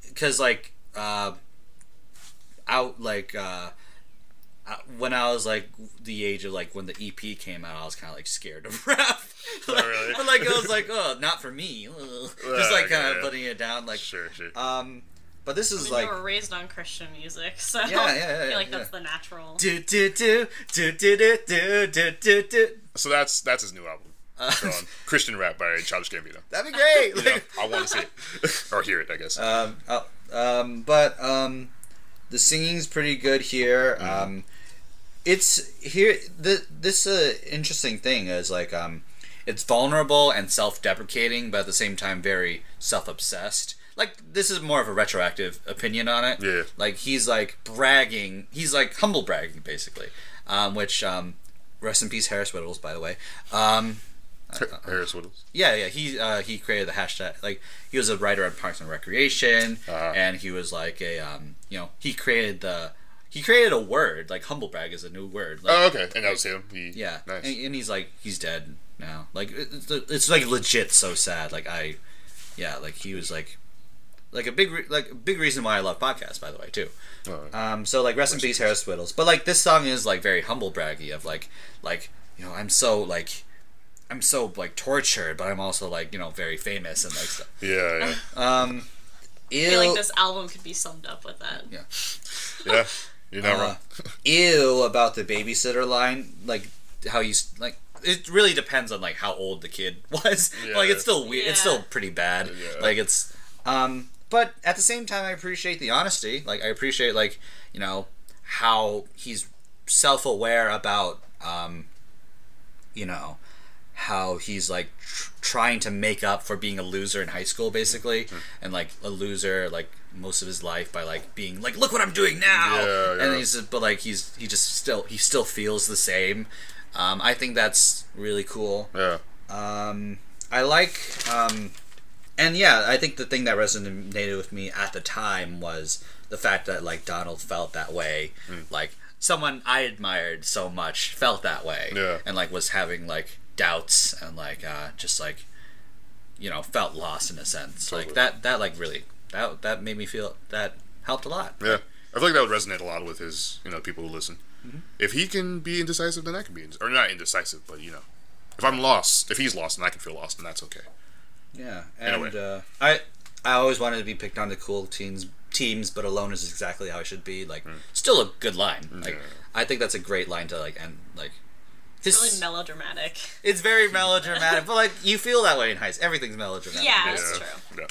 because like uh, out like uh, when I was like the age of like when the EP came out, I was kind of like scared of rap. Like, really? But like I was like, oh, not for me. Just like okay, kind of yeah. putting it down. Like, Sure. Sure. um, but this I is mean, like. you were raised on Christian music, so Yeah, yeah, I yeah, feel like yeah. that's the natural. Do do do do do do do do do do. so that's that's his new album. Uh, So, um, Christian rap by Childish Gambino. that'd be great. You know, I want to see it or hear it. I guess. Um, uh, um, but um, the singing's pretty good here. Um, it's here. The this uh, interesting thing is like um, it's vulnerable and self-deprecating, but at the same time very self-obsessed. Like this is more of a retroactive opinion on it. Yeah. Like he's like bragging. He's like humble bragging basically. Um, which um, rest in peace Harris Wittels, by the way. Um, Harris Wittels. yeah, yeah. He uh, he created the hashtag. Like he was a writer on Parks and Recreation, Uh-huh. and he was like a um, you know, he created the he created a word like humble brag is a new word. Like, Oh, okay. And that was him. He, yeah, Nice. and, and he's like he's dead now. Like it's, it's like legit so sad. Like I, yeah, like he was like like a big re- like a big reason why I love podcasts. By the way, too. Alright. Um, so like rest in peace, Harris Wittels. But like this song is like very humble braggy of like like you know I'm so like I'm so like tortured, but I'm also like you know very famous and like stuff. yeah. Um, I feel like this album could be summed up with that. Yeah. Yeah. Yeah. You're not Uh, wrong. ew about the babysitter line, like how you like. It really depends on like how old the kid was. Yeah. like it's still weird. It's still pretty bad. Yeah. Like it's um but at the same time I appreciate the honesty. Like I appreciate like, you know, how he's self-aware about um you know how he's like tr- trying to make up for being a loser in high school basically and like a loser like most of his life by like being like look what i'm doing now Yeah, and yeah. he's just, but like he's he just still he still feels the same um, i think that's really cool Yeah. um, I like, um, and yeah, I think the thing that resonated with me at the time was the fact that like Donald felt that way, Hmm. like someone I admired so much felt that way, Yeah. and like was having like doubts and like uh, just like, you know, felt lost in a sense. Like that, that like really that that made me feel that helped a lot. Yeah. I feel like that would resonate a lot with his, you know, people who listen. Mm-hmm. If he can be indecisive, then I can be, indec- or not indecisive, but you know, if I'm lost, if he's lost, and I can feel lost, and that's okay. Yeah, Anyway. and uh, I I always wanted to be picked on the cool teens teams, but alone is exactly how I should be. Like, still a good line. Like, Yeah. I think that's a great line to like end. Like, It's Really melodramatic. it's very melodramatic, but like you feel that way in high school. Everything's melodramatic. Yeah. Yeah. That's true. No.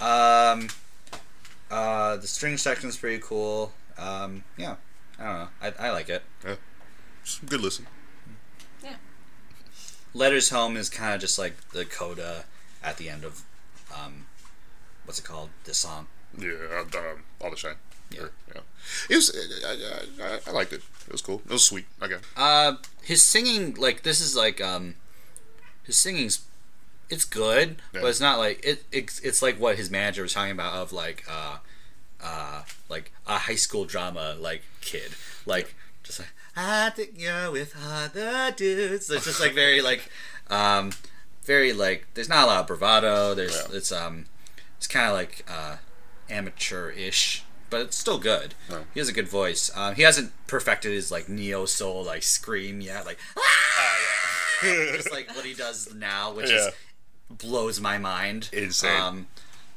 Um, uh, the string section's pretty cool. Um, yeah, I don't know. I, I like it. It's a good listen. Yeah. Letters Home is kind of just like the coda at the end of, um, what's it called? This song. Yeah. Um, all the shine. Yeah. Or, yeah. It was. I, I, I, I liked it. It was cool. It was sweet. Okay. Uh, his singing, like this is like um, his singing's, it's good, Yeah. but it's not like it. It's, it's like what his manager was talking about of like uh, uh, like a high school drama like kid, like just like I think you're with other dudes. It's just like very like, um, very like. There's not a lot of bravado. There's Yeah. it's um, it's kind of like uh, amateur-ish. But it's still good. Yeah. He has a good voice. Um, he hasn't perfected his like neo soul like scream yet, like just like what he does now, which is blows my mind. Insane. Um,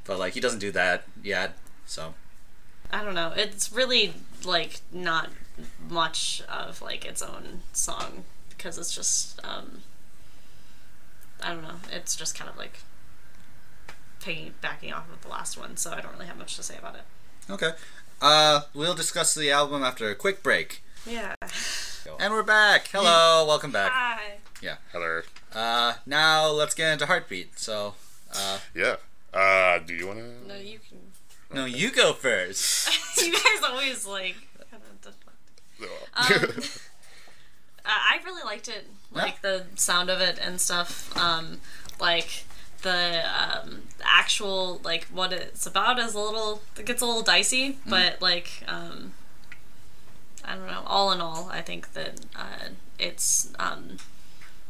but like he doesn't do that yet, so I don't know. It's really like not much of like its own song because it's just um I don't know. It's just kind of like piggybacking off of the last one, so I don't really have much to say about it. okay. Uh, we'll discuss the album after a quick break, Yeah. and we're back. Hello, welcome back. Hi. Heather. Uh, now let's get into Heartbeat. So, uh, Yeah. Uh, do you want to? No, you can. no, you go first. you guys always like. Kind of. Um, I I really liked it, like the sound of it and stuff. Um, like the um, actual like what it's about is a little it gets a little dicey, but like um, I don't know. All in all, I think that uh, it's um,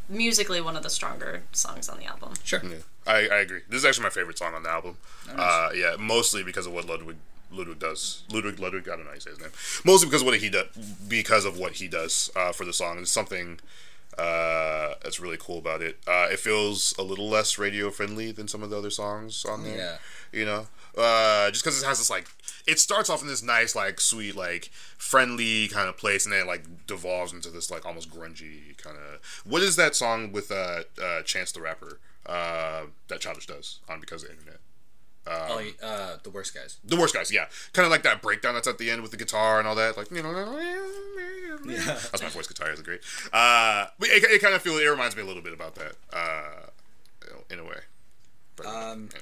musically one of the stronger songs on the album. Sure. Yeah, I, I agree. This is actually my favorite song on the album. Uh, yeah, mostly because of what Ludwig Ludwig does. Ludwig Ludwig, I don't know how you say his name. Mostly because of what he does. Because of what he does uh, for the song. It's something uh, that's really cool about it. Uh, it feels a little less radio friendly than some of the other songs on there. Yeah. You know, uh, just because it has this like. It starts off in this nice, like, sweet, like, friendly kind of place, and then it, like, devolves into this, like, almost grungy kind of. What is that song with uh, uh, Chance the Rapper uh, that Childish does on Because of the Internet? oh, uh, the worst guys. The worst guys, yeah. Kind of like that breakdown that's at the end with the guitar and all that. Like, you know. Yeah. That's my voice guitar, is great? Uh, but it, it kind of feels, it reminds me a little bit about that, uh, in a way. But, Um, yeah.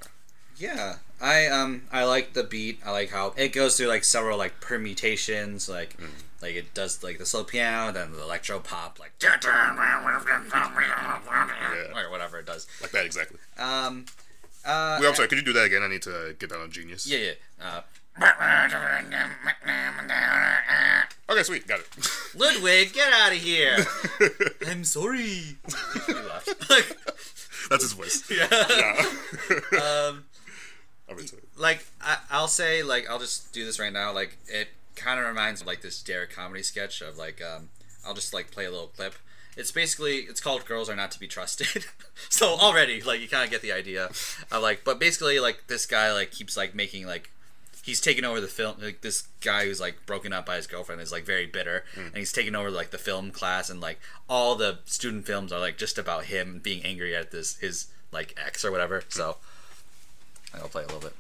Yeah, I um I like the beat. I like how it goes through like several like permutations. Like Mm. like it does like the slow piano, then the electro pop, like or whatever it does. Like that, exactly. Um, uh, Wait, I'm sorry, could you do that again? I need to get that on Genius. yeah, yeah. Uh, Okay, sweet, got it. Ludwig, get out of here! I'm sorry. He left. Like, That's his voice. yeah. Yeah. Um, I'm into it. like I, I'll say like I'll just do this right now. Like it kind of reminds me of like this Derrick comedy sketch of like um I'll just like play a little clip. It's basically it's called "Girls Are Not to Be Trusted." so already like you kind of get the idea of like, but basically like this guy like keeps like making like he's taking over the film like this guy who's like broken up by his girlfriend is like very bitter and he's taking over like the film class and like all the student films are like just about him being angry at this his like ex or whatever so I'll play a little bit.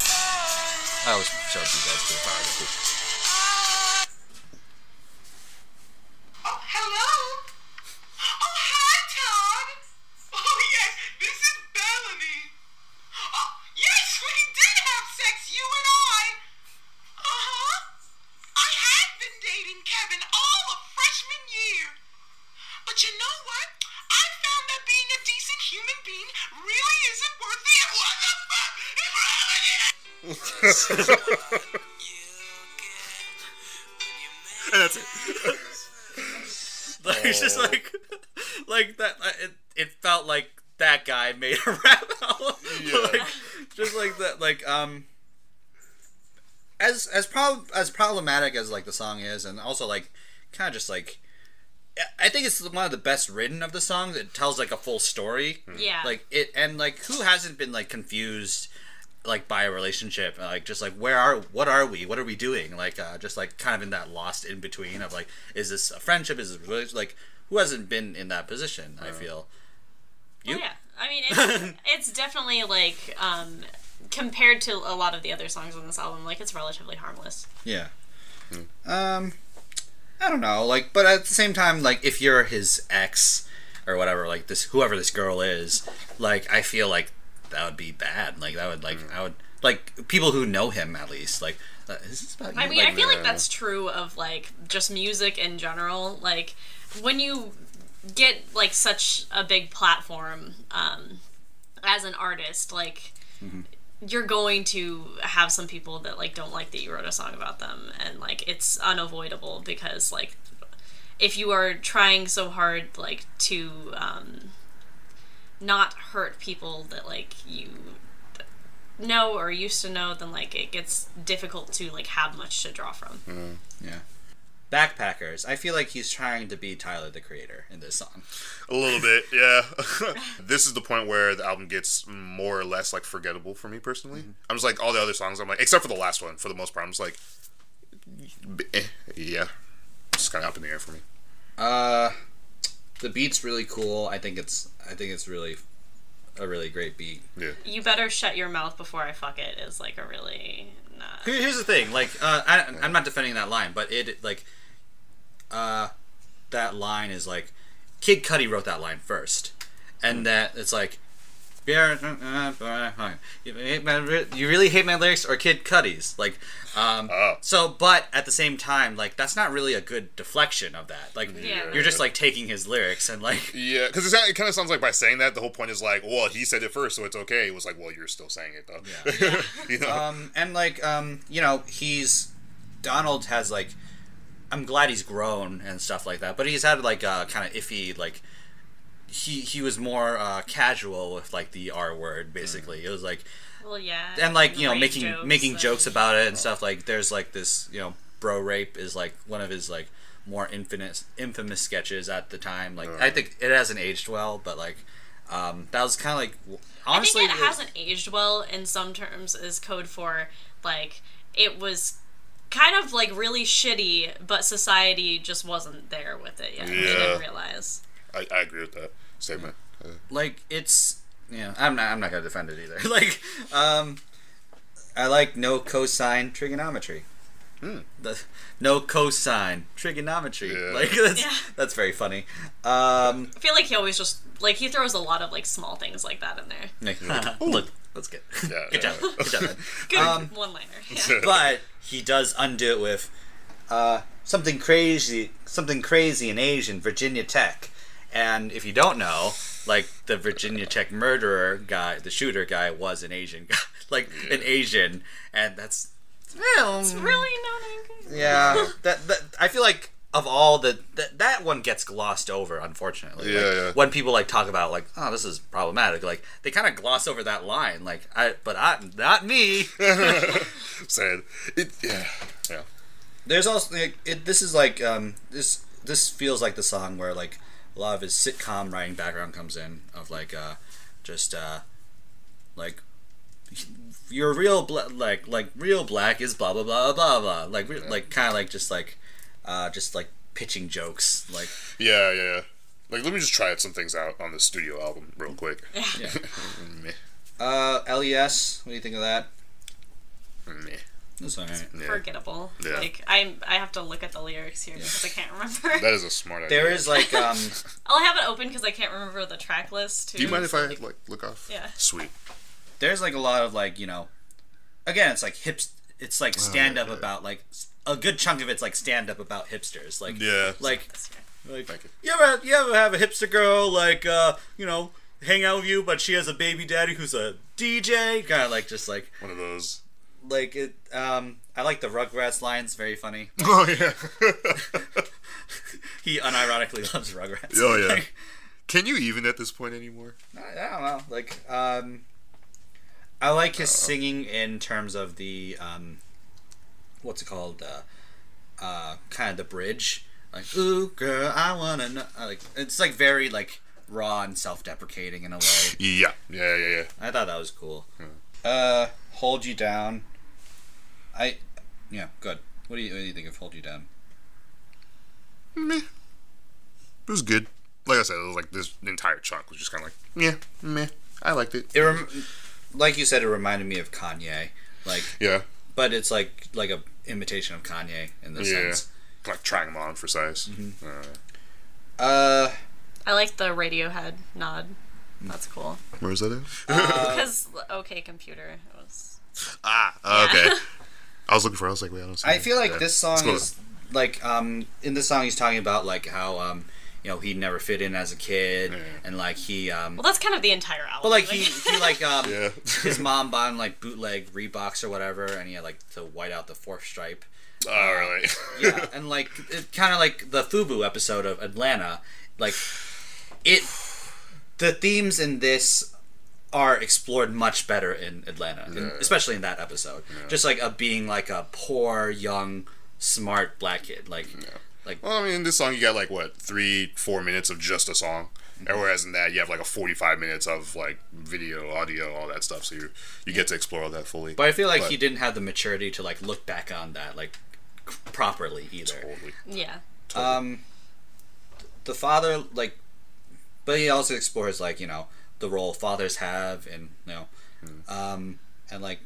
I always show you guys too. And that's it. Like it's just like, like that. uh, It, it felt like that guy made a rap album. Yeah. like, just like that. Like um, as as prob- as problematic as like the song is, and also like kind of just like. I think it's one of the best written of the songs. It tells like a full story. Yeah. Like it, and like who hasn't been like confused, like by a relationship? Like just like where are, what are we? What are we doing? Like uh, just like kind of in that lost in between of like, is this a friendship? Is this a relationship? Like who hasn't been in that position? I feel. You? Well, yeah. I mean, it's, it's definitely like um, compared to a lot of the other songs on this album, like it's relatively harmless. Yeah. Um, I don't know. Like, but at the same time, like, if you're his ex or whatever, like this, whoever this girl is, like, I feel like that would be bad. Like, that would, like, I would, like, people who know him at least, like, uh, is this about you? I mean, like, I feel like that's true of like just music in general. Like when you get like such a big platform um, as an artist, like Mm-hmm. you're going to have some people that like don't like that you wrote a song about them, and like it's unavoidable because like if you are trying so hard like to um, not hurt people that like you know or used to know, then like it gets difficult to like have much to draw from. yeah. Backpackers. I feel like he's trying to be Tyler the Creator in this song. A little bit, yeah. this is the point where the album gets more or less like forgettable for me personally. I'm just like all the other songs. I'm like, except for the last one, for the most part, I'm just like, eh, yeah, just kind of up in the air for me. Uh, the beat's really cool. I think it's, I think it's really, a really great beat. Yeah, You better shut your mouth before I fuck it is like a really not. Here- Here's the thing, like, uh, I, I'm not defending that line, but it, like, uh, that line is like, Kid Cudi wrote that line first, and that it's like, "Yeah, you hate my ri- you really hate my lyrics or Kid Cudi's, like, um, Oh. so, but at the same time, like, that's not really a good deflection of that, like, Yeah. you're just like taking his lyrics and like, yeah, because it kind of sounds like by saying that, the whole point is like, well, he said it first, so it's okay. It was like, well, you're still saying it though. you know, um, and like um, you know, he's Donald has like, I'm glad he's grown and stuff like that, but he's had like uh, kind of iffy like. He, he was more uh, casual with like the R word basically. It was like Well, yeah. and like you know making jokes making and- jokes about it and stuff like there's like this you know bro rape is like one of his like more infamous infamous sketches at the time. Like I think it hasn't aged well, but like um, that was kind of like honestly I think it the- hasn't aged well in some terms is code for like it was kind of like really shitty, but society just wasn't there with it yet. They Yeah. didn't realize. I, I agree with that statement. Uh, like it's yeah i'm not i'm not gonna defend it either like um i like no cosine trigonometry Hmm. the no cosine trigonometry Yeah. like that's Yeah. that's very funny um I feel like he always just like he throws a lot of like small things like that in there. like, look that's good Yeah, good yeah. job good job man. Good Um, one liner. Yeah. but he does undo it with uh, something crazy, something crazy in Asian Virginia Tech. And if you don't know, like the Virginia Tech murderer guy, the shooter guy, was an Asian guy, like an Asian, and that's well, really not a yeah. That, that I feel like of all the that, that one gets glossed over, unfortunately. Yeah, Like, yeah. When people like talk about like, oh, this is problematic, like they kind of gloss over that line, like I, but I, not me. Sad. It, yeah, yeah. there's also like, it, this is like um this this feels like the song where like a lot of his sitcom writing background comes in of like uh just uh like you're real bla- like like real black is blah blah blah blah blah like re- like kind of like just like uh just like pitching jokes like Yeah, yeah, yeah. Like, let me just try out some things out on the studio album real quick. yeah uh les what do you think of that meh. That's all right Yeah. forgettable. Yeah. Like I I have to look at the lyrics here because I can't remember. That is a smart idea. there is like um I'll have it open because I can't remember the track list too. Do you mind if so, I like, like look off? Yeah. Sweet. there's like a lot of like you know again it's like hips it's like stand up okay. about like a good chunk of it's like stand up about hipsters like Yeah. like like Thank you. you ever you ever have a hipster girl like uh you know hang out with you but she has a baby daddy who's a DJ kind of like just like One of those. Like it. Um, I like the Rugrats lines. Very funny. Oh yeah. He unironically loves Rugrats. Oh, yeah. Like, Can you even at this point anymore? I, I don't know. Like, um, I like his singing in terms of the um, what's it called? Uh, uh, kind of the bridge. Like, ooh, girl, I wanna know. uh, Like, it's like very like raw and self-deprecating in a way. Yeah. Yeah. Yeah. Yeah. I thought that was cool. Uh, hold you down. I, yeah, good. What do you what do you think of hold you down? Meh. It was good. Like I said, it was like this entire chunk was just kind of like, yeah, meh. I liked it. It rem- like you said, it reminded me of Kanye. Like, Yeah. but it's like like a imitation of Kanye in this Yeah. sense. Like trying them on for size. Mm-hmm. Uh, Uh, I like the Radiohead nod. That's cool. where's that at? Because OK Computer It was. ah, okay. I was looking for. it. I was like, wait, I don't see. I it. feel like Yeah. this song is like um in this song he's talking about like how um you know he never fit in as a kid Yeah. and like he um Well, that's kind of the entire album. but like he he like um Yeah. his mom bought him like bootleg Reeboks or whatever and he had like to white out the fourth stripe. Oh, really? yeah, and like it kind of like the Fubu episode of Atlanta, like it. The themes in this are explored much better in Atlanta, in- especially in that episode. Just like a being like a poor, young, smart black kid, like like Well, I mean, in this song you got like what three, four minutes of just a song, and whereas in that you have like a forty-five minutes of like video, audio, all that stuff. So you you get to explore all that fully. But I feel like But- he didn't have the maturity to like look back on that like properly either. Totally. yeah. Um, the father like, but he also explores like you know the role fathers have, and you know, um, and like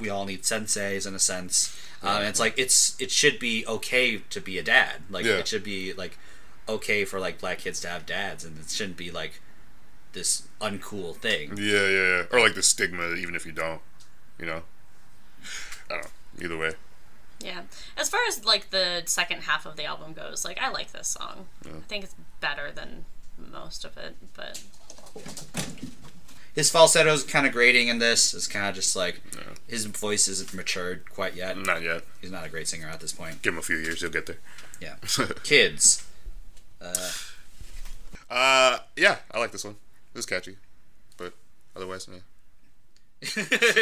we all need senseis in a sense. Um, and it's like it's it should be okay to be a dad. Like Yeah. it should be like okay for like black kids to have dads, and it shouldn't be like this uncool thing. Yeah, yeah, yeah. Or like the stigma, even if you don't, you know. I don't know. Either way. Yeah. As far as like the second half of the album goes, like I like this song. I think it's better than most of it, but His falsetto's kind of grating in this. It's kind of just like his voice isn't matured quite yet. Not yet. He's not a great singer at this point. Give him a few years, he'll get there. Yeah, kids. Uh, uh, yeah, I like this one. It was catchy, but otherwise, yeah.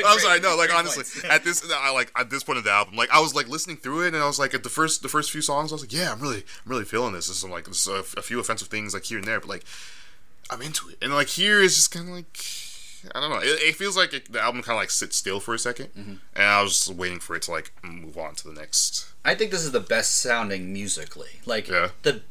I'm sorry, no, like honestly, at this, I like at this point of the album, like I was like listening through it, and I was like at the first, the first few songs, I was like, yeah, I'm really, I'm really feeling this. This is like there's a, a few offensive things like here and there, but like I'm into it, and like here is just kind of like. I don't know. It, it feels like it, the album kind of like sits still for a 2nd and I was just waiting for it to like move on to the next. I think this is the best sounding musically. Like Yeah. the,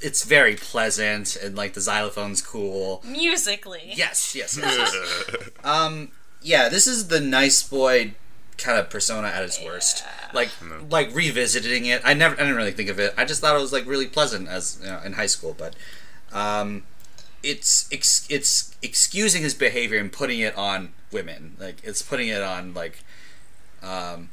it's very pleasant and like the xylophone's cool. musically. Yes, yes. yes, yes. um, yeah, this is the nice boy kind of persona at its worst. Like, like revisiting it, I never, I didn't really think of it. I just thought it was like really pleasant as you know, in high school, but um, it's ex- it's excusing his behavior and putting it on women. Like, it's putting it on like, um,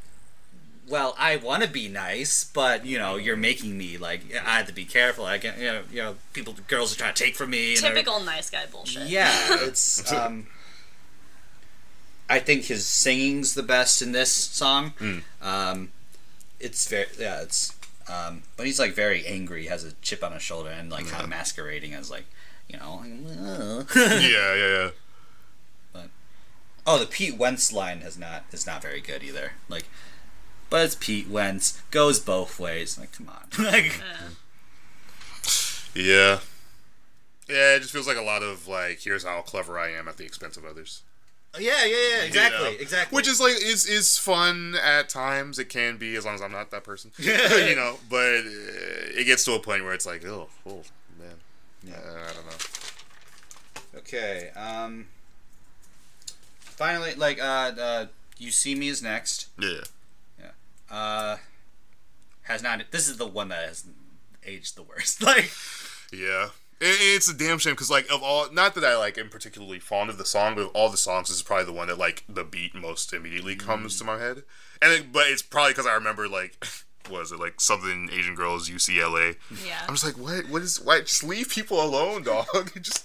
well, I want to be nice, but you know, you're making me like I have to be careful. I can't, you know, you know, people, girls are trying to take from me. and Typical nice guy bullshit. yeah, it's. Um, I think his singing's the best in this song. Um, it's very yeah. It's um, but he's like very angry, has a chip on his shoulder, and like kind of masquerading as like you know. like, yeah, yeah, yeah. oh, the Pete Wentz line has not is not very good either. Like, but it's Pete Wentz goes both ways. Like, come on. like, Yeah. Yeah, it just feels like a lot of like, here's how clever I am at the expense of others. yeah, yeah, yeah, exactly, You know? exactly. Which is like is is fun at times. It can be as long as I'm not that person, you know. But uh, it gets to a point where it's like, oh, oh yeah, I don't know. Okay. Um. Finally, like, uh, uh, you see me is next. Yeah, Yeah. Uh, has not. This is the one that has aged the worst. Like, yeah. It, it's a damn shame because like of all, not that I like am particularly fond of the song, but of all the songs, this is probably the one that like the beat most immediately comes to my head. And it, but it's probably because I remember like. what is it like Southern Asian Girls UCLA? Yeah. I'm just like, what? What is? Why? Just leave people alone, dog. just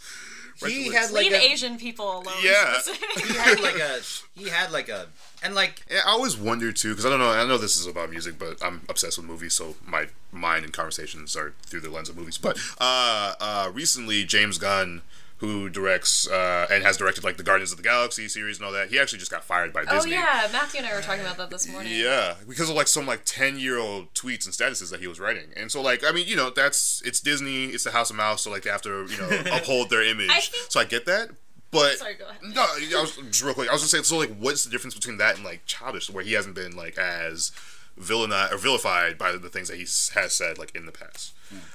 he had like Leave a, Asian people alone. Yeah. he had like a he had like a and like Yeah, I always wonder too, because I don't know. I know this is about music, but I'm obsessed with movies, so my mind and conversations are through the lens of movies. But uh, uh, recently, James Gunn, who directs uh, and has directed like the Guardians of the Galaxy series and all that, he actually just got fired by Disney. oh yeah, Matthew and I were talking about that this morning. Yeah, because of like some like ten year old tweets and statuses that he was writing, and so like I mean you know that's it's Disney, it's the House of Mouse, so like they have to you know uphold their image. I think- so I get that, but Sorry, go ahead. no, I was just real quick. I was just saying. So, like, what's the difference between that and like Childish, where he hasn't been like as villainized or vilified by the things that he has said like in the past?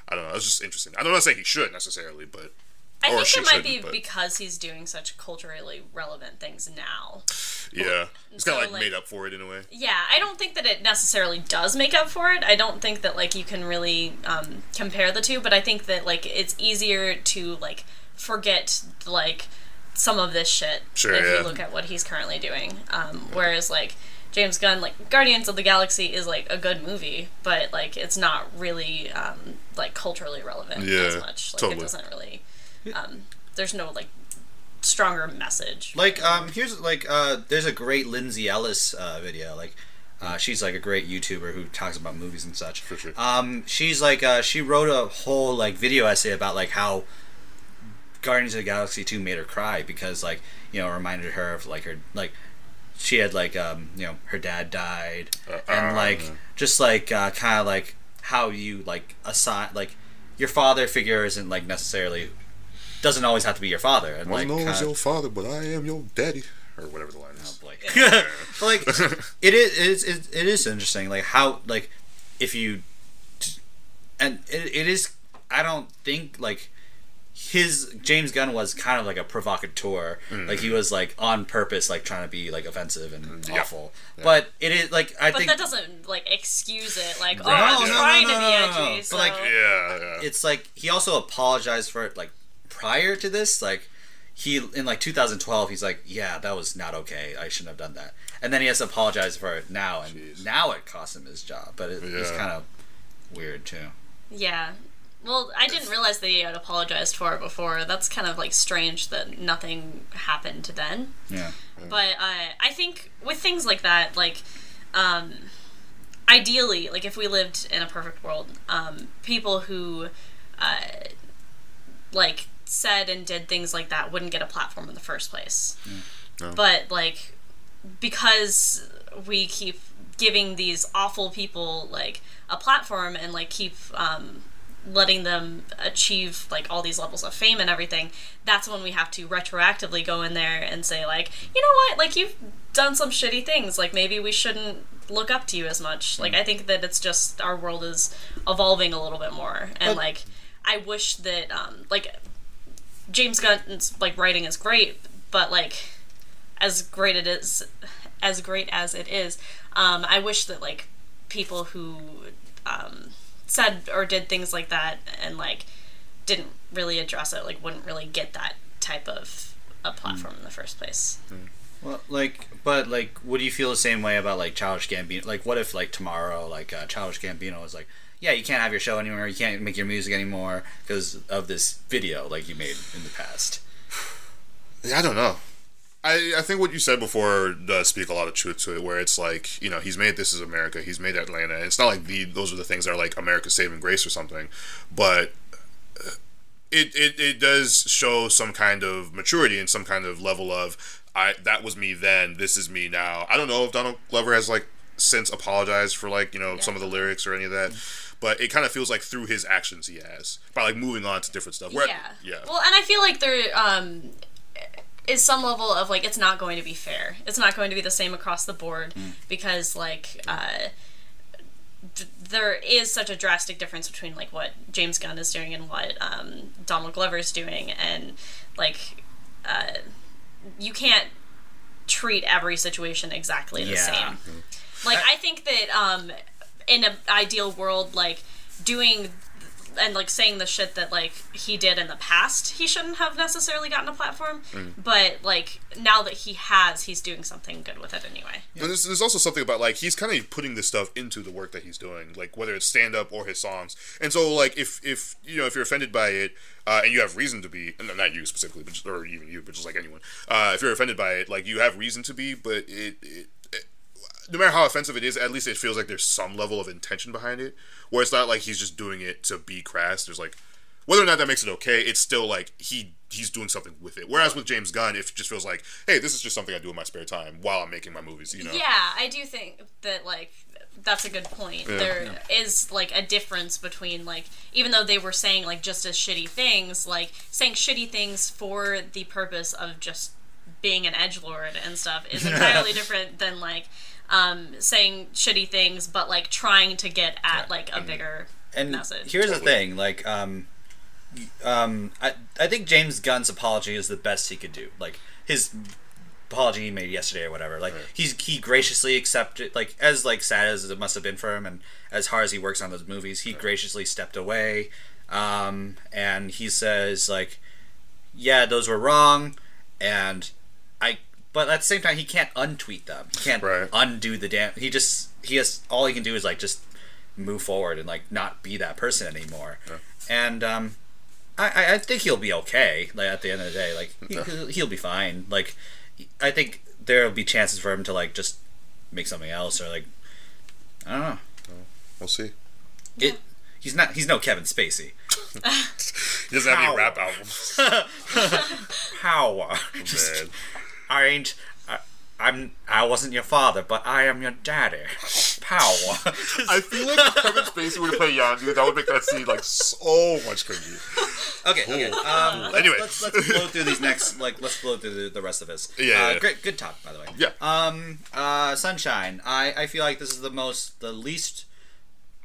I don't know. It's just interesting. I'm not saying he should necessarily, but I Or think it might be but- because he's doing such culturally relevant things now. yeah, it's kind of like, like- made up for it in a way. Yeah, I don't think that it necessarily does make up for it. I don't think that like you can really um, compare the two, but I think that like it's easier to like forget like some of this shit Sure, if yeah. you look at what he's currently doing. Um, whereas like James Gunn, like Guardians of the Galaxy is like a good movie, but like it's not really um, like culturally relevant Yeah, as much. Like totally. it doesn't really. Um, there's no like stronger message. like um here's like uh there's a great Lindsay Ellis uh, video like. Uh, she's like a great YouTuber who talks about movies and such. For sure. Um, she's like uh, she wrote a whole like video essay about like how Guardians of the Galaxy 2 made her cry because like you know reminded her of like her like she had like um you know her dad died Uh, and uh, like uh. just like uh, kind of like how you like assign like your father figure isn't like necessarily doesn't always have to be your father and like I know your father, but I am your daddy, or whatever the line is. Oh, boy. but like it is, it is it, it is interesting like how like if you and it, it is I don't think like his James Gunn was kind of like a provocateur mm. like he was like on purpose like trying to be like offensive and Yeah. awful but it is like I but think that doesn't like excuse it. Like, oh, No, I'm no, trying no, to no, be no, no. edgy. But, like, Yeah, yeah. it's like he also apologized for it like prior to this like he in like 2012 he's like yeah that was not okay i shouldn't have done that and then he has to apologize for it now and Jeez. now it cost him his job but it, it's kind of weird too Yeah. Well, I didn't realize that he had apologized for it before. That's kind of like strange that nothing happened to then. yeah But uh, I think with things like that, like, um, ideally, like if we lived in a perfect world, um, people who, uh, like, said and did things like that wouldn't get a platform in the first place. No. But, like, because we keep giving these awful people, like, a platform and, like, keep, um, letting them achieve like all these levels of fame and everything that's when we have to retroactively go in there and say like you know what? Like you've done some shitty things. Like maybe we shouldn't look up to you as much. Like i think that it's just our world is evolving a little bit more. And like i wish that um like james gunn's like writing is great but like as great it is as great as it is um i wish that like people who um said or did things like that and like didn't really address it like wouldn't really get that type of a platform in the first place. Well like but like would you feel the same way about like childish gambino? Like what if like tomorrow like uh, childish gambino was like yeah you can't have your show anymore you can't make your music anymore because of this video like you made in the past Yeah, I don't know. I, I think what you said before does speak a lot of truth to it, where it's like, you know, he's made This Is America, he's made Atlanta. It's not like the those are the things that are like America's saving grace or something, but uh, it, it, it does show some kind of maturity and some kind of level of, I that was me then, this is me now. I don't know if Donald Glover has like since apologized for like, you know, some of the lyrics or any of that, but it kind of feels like through his actions he has, by like moving on to different stuff. Where- yeah Yeah. well and i feel like there um is some level of like it's not going to be fair it's not going to be the same across the board because like uh th- there is such a drastic difference between like what James Gunn is doing and what um, Donald Glover is doing, and like uh, you can't treat every situation exactly the Yeah. same. Like I think that um, in an ideal world, like doing and like saying the shit that like he did in the past, he shouldn't have necessarily gotten a platform. But like now that he has, he's doing something good with it anyway. And there's, there's also something about like he's kind of putting this stuff into the work that he's doing, like whether it's stand up or his songs. And so like if if you know if you're offended by it uh, and you have reason to be, and not you specifically, but just, or even you, but just like anyone, uh, if you're offended by it, like you have reason to be, but it, it, it no matter how offensive it is, at least it feels like there's some level of intention behind it, where it's not like he's just doing it to be crass. There's like whether or not that makes it okay, it's still like he he's doing something with it. Whereas with James Gunn, it just feels like, hey, this is just something I do in my spare time while I'm making my movies. You know? Yeah, I do think that like that's a good point. There is like a difference between like even though they were saying like just as shitty things, like saying shitty things for the purpose of just being an edge lord and stuff is entirely different than like um, saying shitty things but like trying to get at like a bigger and message. here's the thing like um um I, I think james gunn's apology is the best he could do. Like his apology he made yesterday or whatever like he's he graciously accepted like as like sad as it must have been for him and as hard as he works on those movies he graciously stepped away um and he says like yeah those were wrong and i but at the same time he can't untweet them. He can't Right. undo the damn he just he has all he can do is like just move forward and like not be that person anymore. And um I, I- think he'll be okay like at the end of the day like he, he'll- he'll be fine. Like i think there'll be chances for him to like just make something else or like i don't know. We'll see. it he's not he's no kevin spacey. He doesn't have any rap albums. how? Man. I ain't I, i'm i wasn't your father but i am your daddy power I feel like if Kevin Spacey were to play Yondu, that would make that scene like so much cringy. Okay, okay. Um, let's, Anyway. let's, let's blow through these next. Like, let's blow through the, the rest of this. Yeah, Uh, yeah. Great, good talk, by the way. Yeah. Um. Uh. Sunshine. I. I feel like this is the most, the least,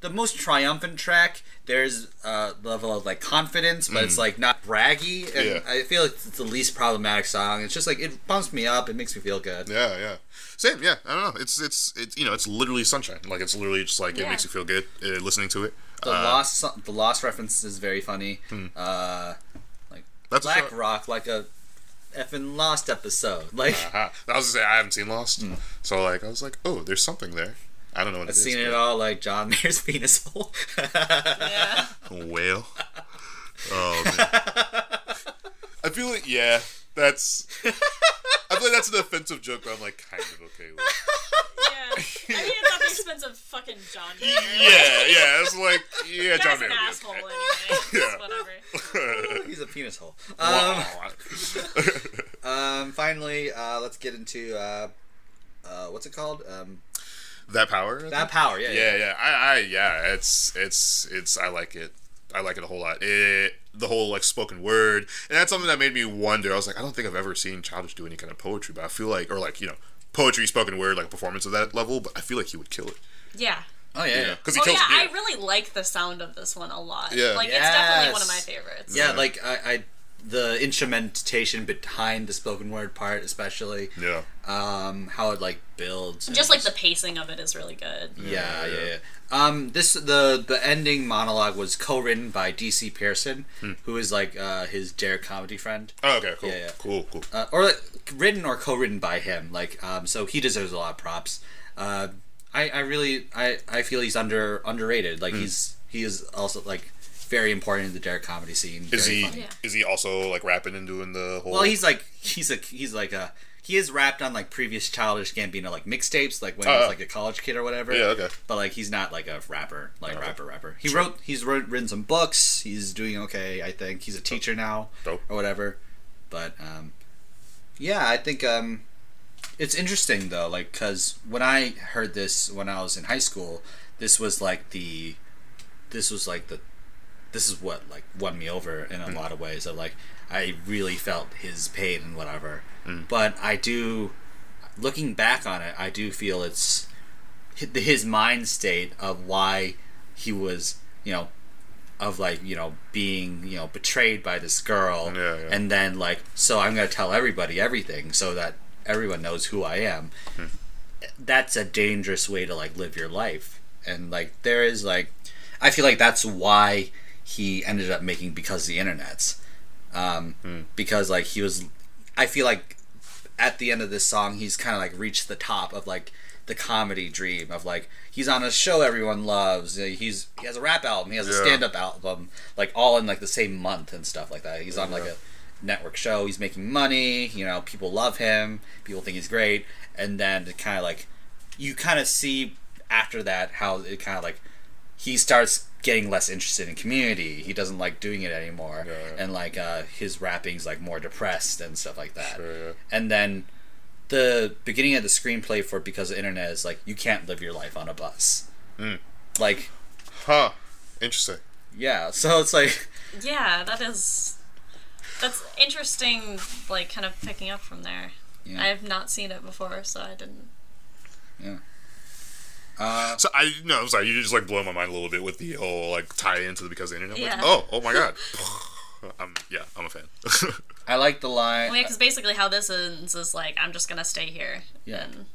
the most triumphant track. There's a level of like confidence, but it's like not braggy, and Mm. Yeah. I feel like it's the least problematic song. It's just like it pumps me up. It makes me feel good. Yeah, yeah. Same, yeah. I don't know. It's it's it's you know it's literally sunshine. Like it's literally just like it makes you feel good uh, listening to it. The Uh, lost, the lost reference is very funny. Uh, That's a Black Rock, like a effing lost episode. Like Uh-huh. I was gonna say I haven't seen Lost, so like I was like, oh, there's something there. I don't know what I've it is. seen it all, like John Mayer's penis hole. yeah. Whale. Oh man. I feel like yeah, that's. I feel like that's an offensive joke, but I'm like kind of okay with. Yeah. I mean, it's at the expense of fucking John Mayer. Yeah, yeah. It's like yeah, John Mayer. would be asshole okay. anyway. Yeah. Whatever. He's a penis hole. Um, Wow. um, finally, uh, let's get into uh, uh, what's it called? Um, that power. I that think? power. Yeah, yeah, yeah. I, I, yeah. It's, it's, it's. I like it. I like it a whole lot. It, the whole like spoken word, and that's something that made me wonder. I was like, I don't think I've ever seen Childish do any kind of poetry, but I feel like, or like you know, poetry, spoken word, like a performance of that level. But I feel like he would kill it. Yeah. Oh yeah, yeah. because he Oh kills yeah, it. I really like the sound of this one a lot. Yeah. Like it's definitely one of my Yes. favorites. Yeah, like I, I, the instrumentation behind the spoken word part, especially, yeah. um, how it like builds. Just like the pacing of it is really good. Yeah, yeah, yeah. Um, this the the ending monologue was co-written by DC Pierson, who is like uh, his Derrick comedy friend. Oh, okay. Cool. Yeah, yeah. Cool. Cool. uh, or like, written or co-written by him. Like, um, so he deserves a lot of props. Uh, I, I really, I, I feel he's under underrated. Hmm. Like he's he is also like very important in the Derrick comedy scene. Is very he? funny. Yeah. Is he also like rapping and doing the whole? Well, he's like he's a he's like a he is rapped on like previous Childish Gambino like mixtapes, like when he Oh, was like a college kid or whatever. Yeah. Okay. But like he's not like a rapper, like Okay. rapper rapper. He wrote he's wrote, written some books. He's doing okay, I think. He's a teacher now Dope. or whatever. But um, yeah, I think um, it's interesting though, like because when I heard this when I was in high school, this was like the, this was like the, this is what like won me over in a mm. lot of ways. Of like I really felt his pain and whatever. Mm. But I do, looking back on it, I do feel it's his mind state of why he was, you know, of like you know being you know betrayed by this girl Yeah, yeah. and then like so i'm gonna tell everybody everything so that everyone knows who i am hmm. that's a dangerous way to like live your life and like there is like i feel like that's why he ended up making because of the internets. Um, Because like he was, I feel like at the end of this song, he's kind of like reached the top of like the comedy dream of like he's on a show everyone loves. uh, He's he has a rap album, he has a Yeah. stand up album, like all in like the same month and stuff like that. He's on like a network show. He's making money. You know, people love him. People think he's great. And then it kind of like you kind of see after that how it kind of like he starts getting less interested in community. He doesn't like doing it anymore, Yeah, yeah. and like uh, his rapping's like more depressed and stuff like that. Sure, yeah. And then the beginning of the screenplay for because the internet is like you can't live your life on a bus. Mm. Like Huh. Interesting. yeah, so it's like Yeah, that is. That's interesting. Like kind of picking up from there. Yeah. I have not seen it before, so I didn't. Uh, So I no, I'm sorry. You just like blow my mind a little bit with the whole like tie into the because of the internet. Like, Yeah. oh, oh my god. I'm yeah, I'm a fan. I like the line. Well, yeah, because basically how this ends is like I'm just gonna stay here. Yeah. And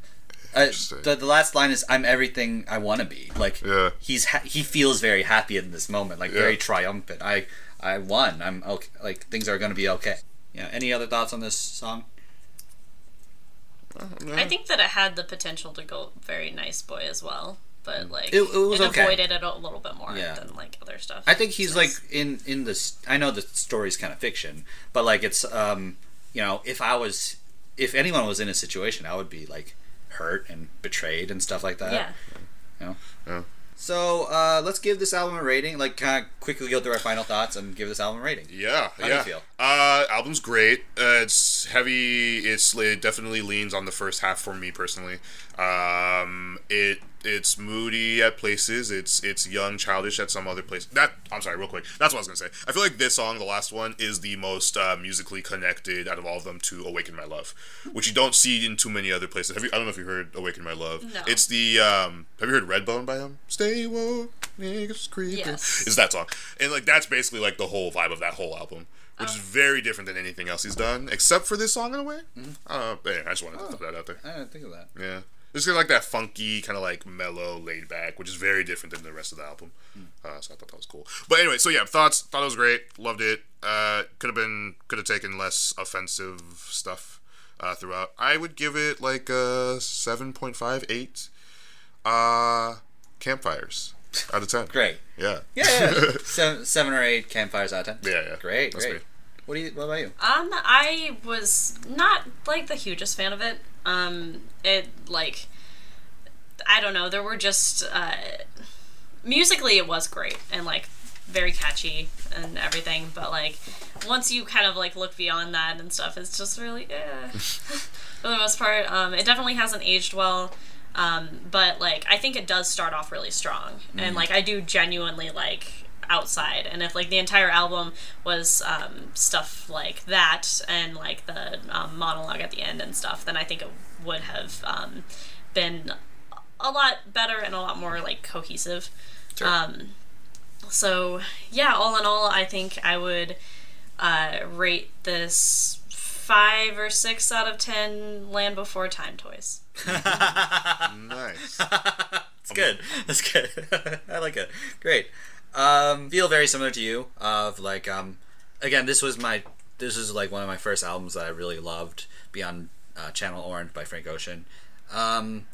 Uh, Interesting. the, the last line is "I'm everything I want to be." Like Yeah. he's ha- he feels very happy in this moment, like Yeah. very triumphant. I I won. I'm okay. Like things are going to be okay. Yeah. Any other thoughts on this song? I think that it had the potential to go very nice boy as well, but like It- it was okay. avoided it a little bit more Yeah. than like other stuff. I think he's So like in in this. I know the story's kind of fiction, but like it's um you know if I was if anyone was in a situation, I would be like hurt and betrayed and stuff like that. yeah. You know? Yeah. So uh, let's give this album a rating. Like, kind of quickly go through our final thoughts and give this album a rating. Yeah, How do yeah. you feel? Uh, album's great. Uh, it's heavy. It's it definitely leans on the first half for me personally. Um, it it's moody at places. It's it's young, childish at some other place. That I'm sorry, real quick. That's what I was gonna say. I feel like this song, the last one, is the most uh, musically connected out of all of them to "Awaken My Love," which you don't see in too many other places. Have you? I don't know if you heard "Awaken My Love." No. It's the um. Have you heard "Redbone" by him? Stay woke, niggas creeping. Yes. Is that song? And like that's basically like the whole vibe of that whole album which is very different than anything else he's done, except for this song in a way. Uh, but yeah, I just wanted to throw that out there. I didn't think of that. Yeah, it's got like that funky, kind of like mellow, laid back, which is very different than the rest of the album. Uh, so I thought that was cool. But anyway, so yeah, thoughts. Thought it was great. Loved it. Uh, could have been, could have taken less offensive stuff uh, throughout. I would give it like a seven point five eight. Uh, campfires out of ten. Great. Yeah. Yeah, yeah. seven, seven or eight campfires out of ten. Yeah, yeah. Great, That's great. great. What do you? What about you? Um, I was not like the hugest fan of it. Um, it like I don't know. There were just uh, musically it was great and like very catchy and everything, but like once you kind of like look beyond that and stuff, it's just really eh. for the most part. Um, it definitely hasn't aged well. Um, but like I think it does start off really strong, and like I do genuinely like outside and if like the entire album was um, stuff like that and like the um, monologue at the end and stuff then i think it would have um, been a lot better and a lot more like cohesive Sure. um, so yeah all in all i think i would uh, rate this five or six out of ten land before time toys Nice. It's good. That's good. I like it. Great. Um, feel very similar to you. Of like, um, again, this was my, this is like one of my first albums that I really loved beyond uh, Channel Orange by Frank Ocean. Um,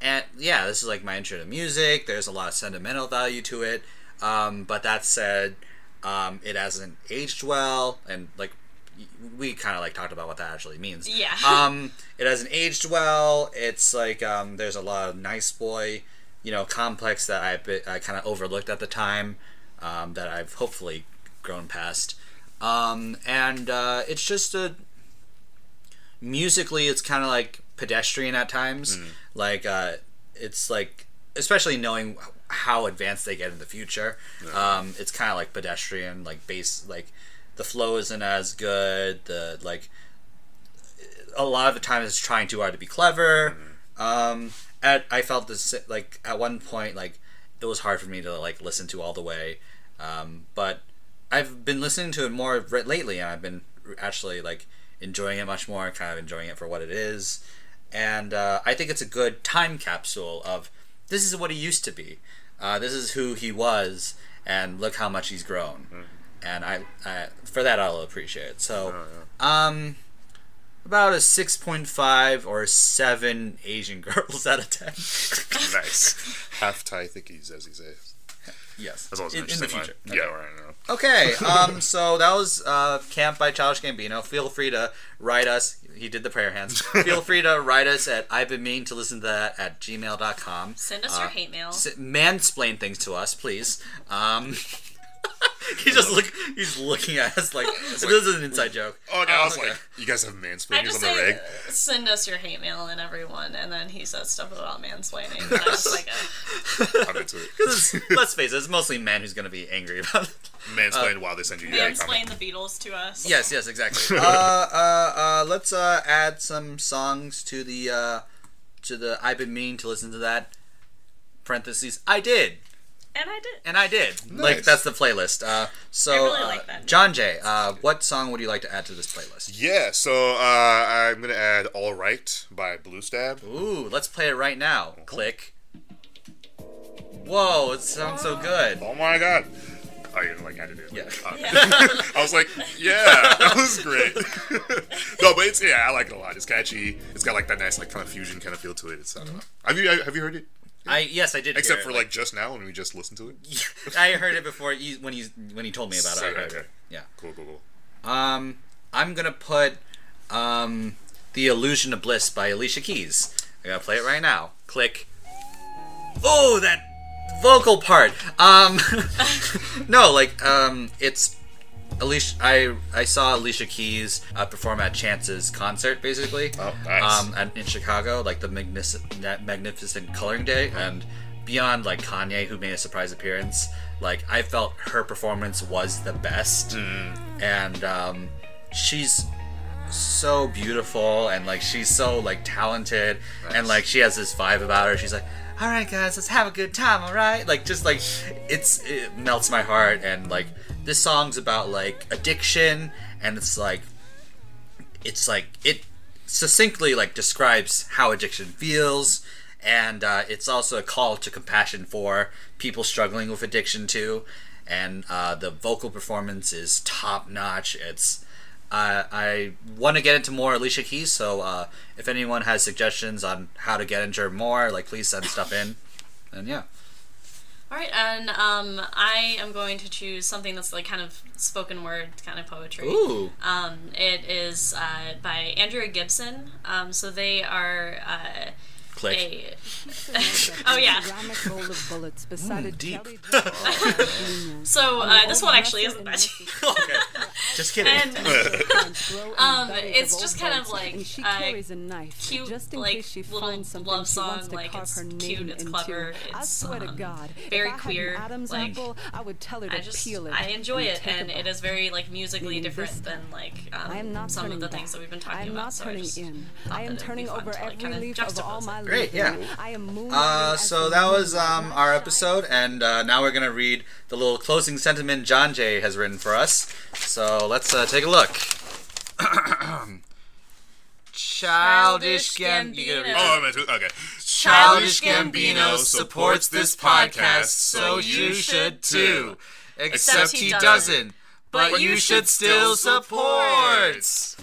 and yeah, this is like my intro to music. There's a lot of sentimental value to it. Um, but that said, um, it hasn't aged well, and like we kind of like talked about what that actually means. Yeah. um, it hasn't aged well. It's like um, there's a lot of nice boy, you know, complex that I I kind of overlooked at the time, um, that I've hopefully grown past. Um, and uh, it's just a musically, it's kind of like pedestrian at times. Like uh, it's like, especially knowing how advanced they get in the future. Um, it's kind of like pedestrian, like bass, like the flow isn't as good. The like a lot of the time it's trying too hard to be clever. Um, at I felt this like at one point like it was hard for me to like listen to all the way, um, but I've been listening to it more re- lately, and I've been actually like enjoying it much more. Kind of enjoying it for what it is, and uh, I think it's a good time capsule of this is what he used to be. Uh, this is who he was, and look how much he's grown, Mm. and I, I for that I'll appreciate it. So, Oh, um, about a six point five or seven Asian girls out of ten. nice. Half Thai thickies, as he says. yes, That's always in, in the future. Yeah, right. I. Okay, um, so that was uh, Camp by Childish Gambino. Feel free to write us. He did the prayer hands. Feel free to write us at I've been mean to listen to that at gmail.com. Send us your hate mail. S- mansplain things to us, please. Um, he just look. He's looking at us like this is an inside joke. Oh, no, I was okay. like, you guys have I mansplainers on the say, reg? send us your hate mail and everyone, and then he says stuff about mansplaining. And I was like, uh, I'm into it. 'Cause it's- let's face it, it's mostly men who's gonna be angry about it. Mansplain while they send you your mansplain the Beatles to us. Yes, yes, exactly. uh, uh, uh, let's uh, add some songs to the uh, to the I've been meaning to listen to that. Parentheses. I did, And I did. and I did. Nice. Like that's the playlist. Uh, so, I really uh, like that. John Jay, uh, what song would you like to add to this playlist? Yeah, so uh, I'm gonna add "All Right" by Blue Stab. Ooh, let's play it right now. Click. Whoa, it sounds so good. Oh my god! Oh, you didn't like added it? Yeah. Uh, I was like, yeah, that was great. no, but it's yeah, I like it a lot. It's catchy. It's got like that nice like kind of fusion kind of feel to it. It's I don't know. Have you have you heard it? I yes, I did. Except for it. like just now when we just listened to it. I heard it before you, when he when he told me about it. Okay. it. Yeah. Cool. Cool. Cool. Um, I'm gonna put um, "The Illusion of Bliss" by Alicia Keys. I gotta play it right now. Click. Oh, that vocal part. Um, no, like um, it's Alicia. I I saw Alicia Keys uh, perform at Chance's concert, basically. Oh, nice. Um, at, in Chicago, like the magnificent, magnificent coloring day, and beyond like Kanye, who made a surprise appearance. Like I felt her performance was the best, and um, she's so beautiful and like she's so like talented and like she has this vibe about her she's like all right guys let's have a good time all right like just like it's it melts my heart and like this song's about like addiction and it's like it's like it succinctly like describes how addiction feels and uh, it's also a call to compassion for people struggling with addiction too and uh, the vocal performance is top notch it's uh, I want to get into more Alicia Keys, so uh, if anyone has suggestions on how to get into her more, like please send stuff in. And yeah, All right, and um, I am going to choose something that's like kind of spoken word kind of poetry. ooh, Um, it is uh, by Andrea Gibson. Um, so they are uh, click. a. oh yeah. Mm, deep. So uh, this one actually isn't that deep. okay, just kidding. And um, it's just kind of like she a carries a knife, cute, just in like, case she little finds something love song, like, it's cute, it's clever, it's, swear to um, God, very queer, Adam's like- apple, I would tell her to I just peel it. I enjoy it, take and a it bite. is very like musically Meaning different this than like um, I am not some of the things that we've been talking about. so turning just in. thought I that am it'd be turning fun over to, like, every kinda leaf of all juxtapose my it. Great, yeah. I am moving Uh, so that was um, our episode, and uh, now we're gonna read the little closing sentiment John Jay has written for us. So let's uh, take a look. Childish Gam- you gotta read Gambino. Oh, I meant to. Okay. Childish Gambino supports this podcast, so you should too. Except he doesn't, but you should still support. Has-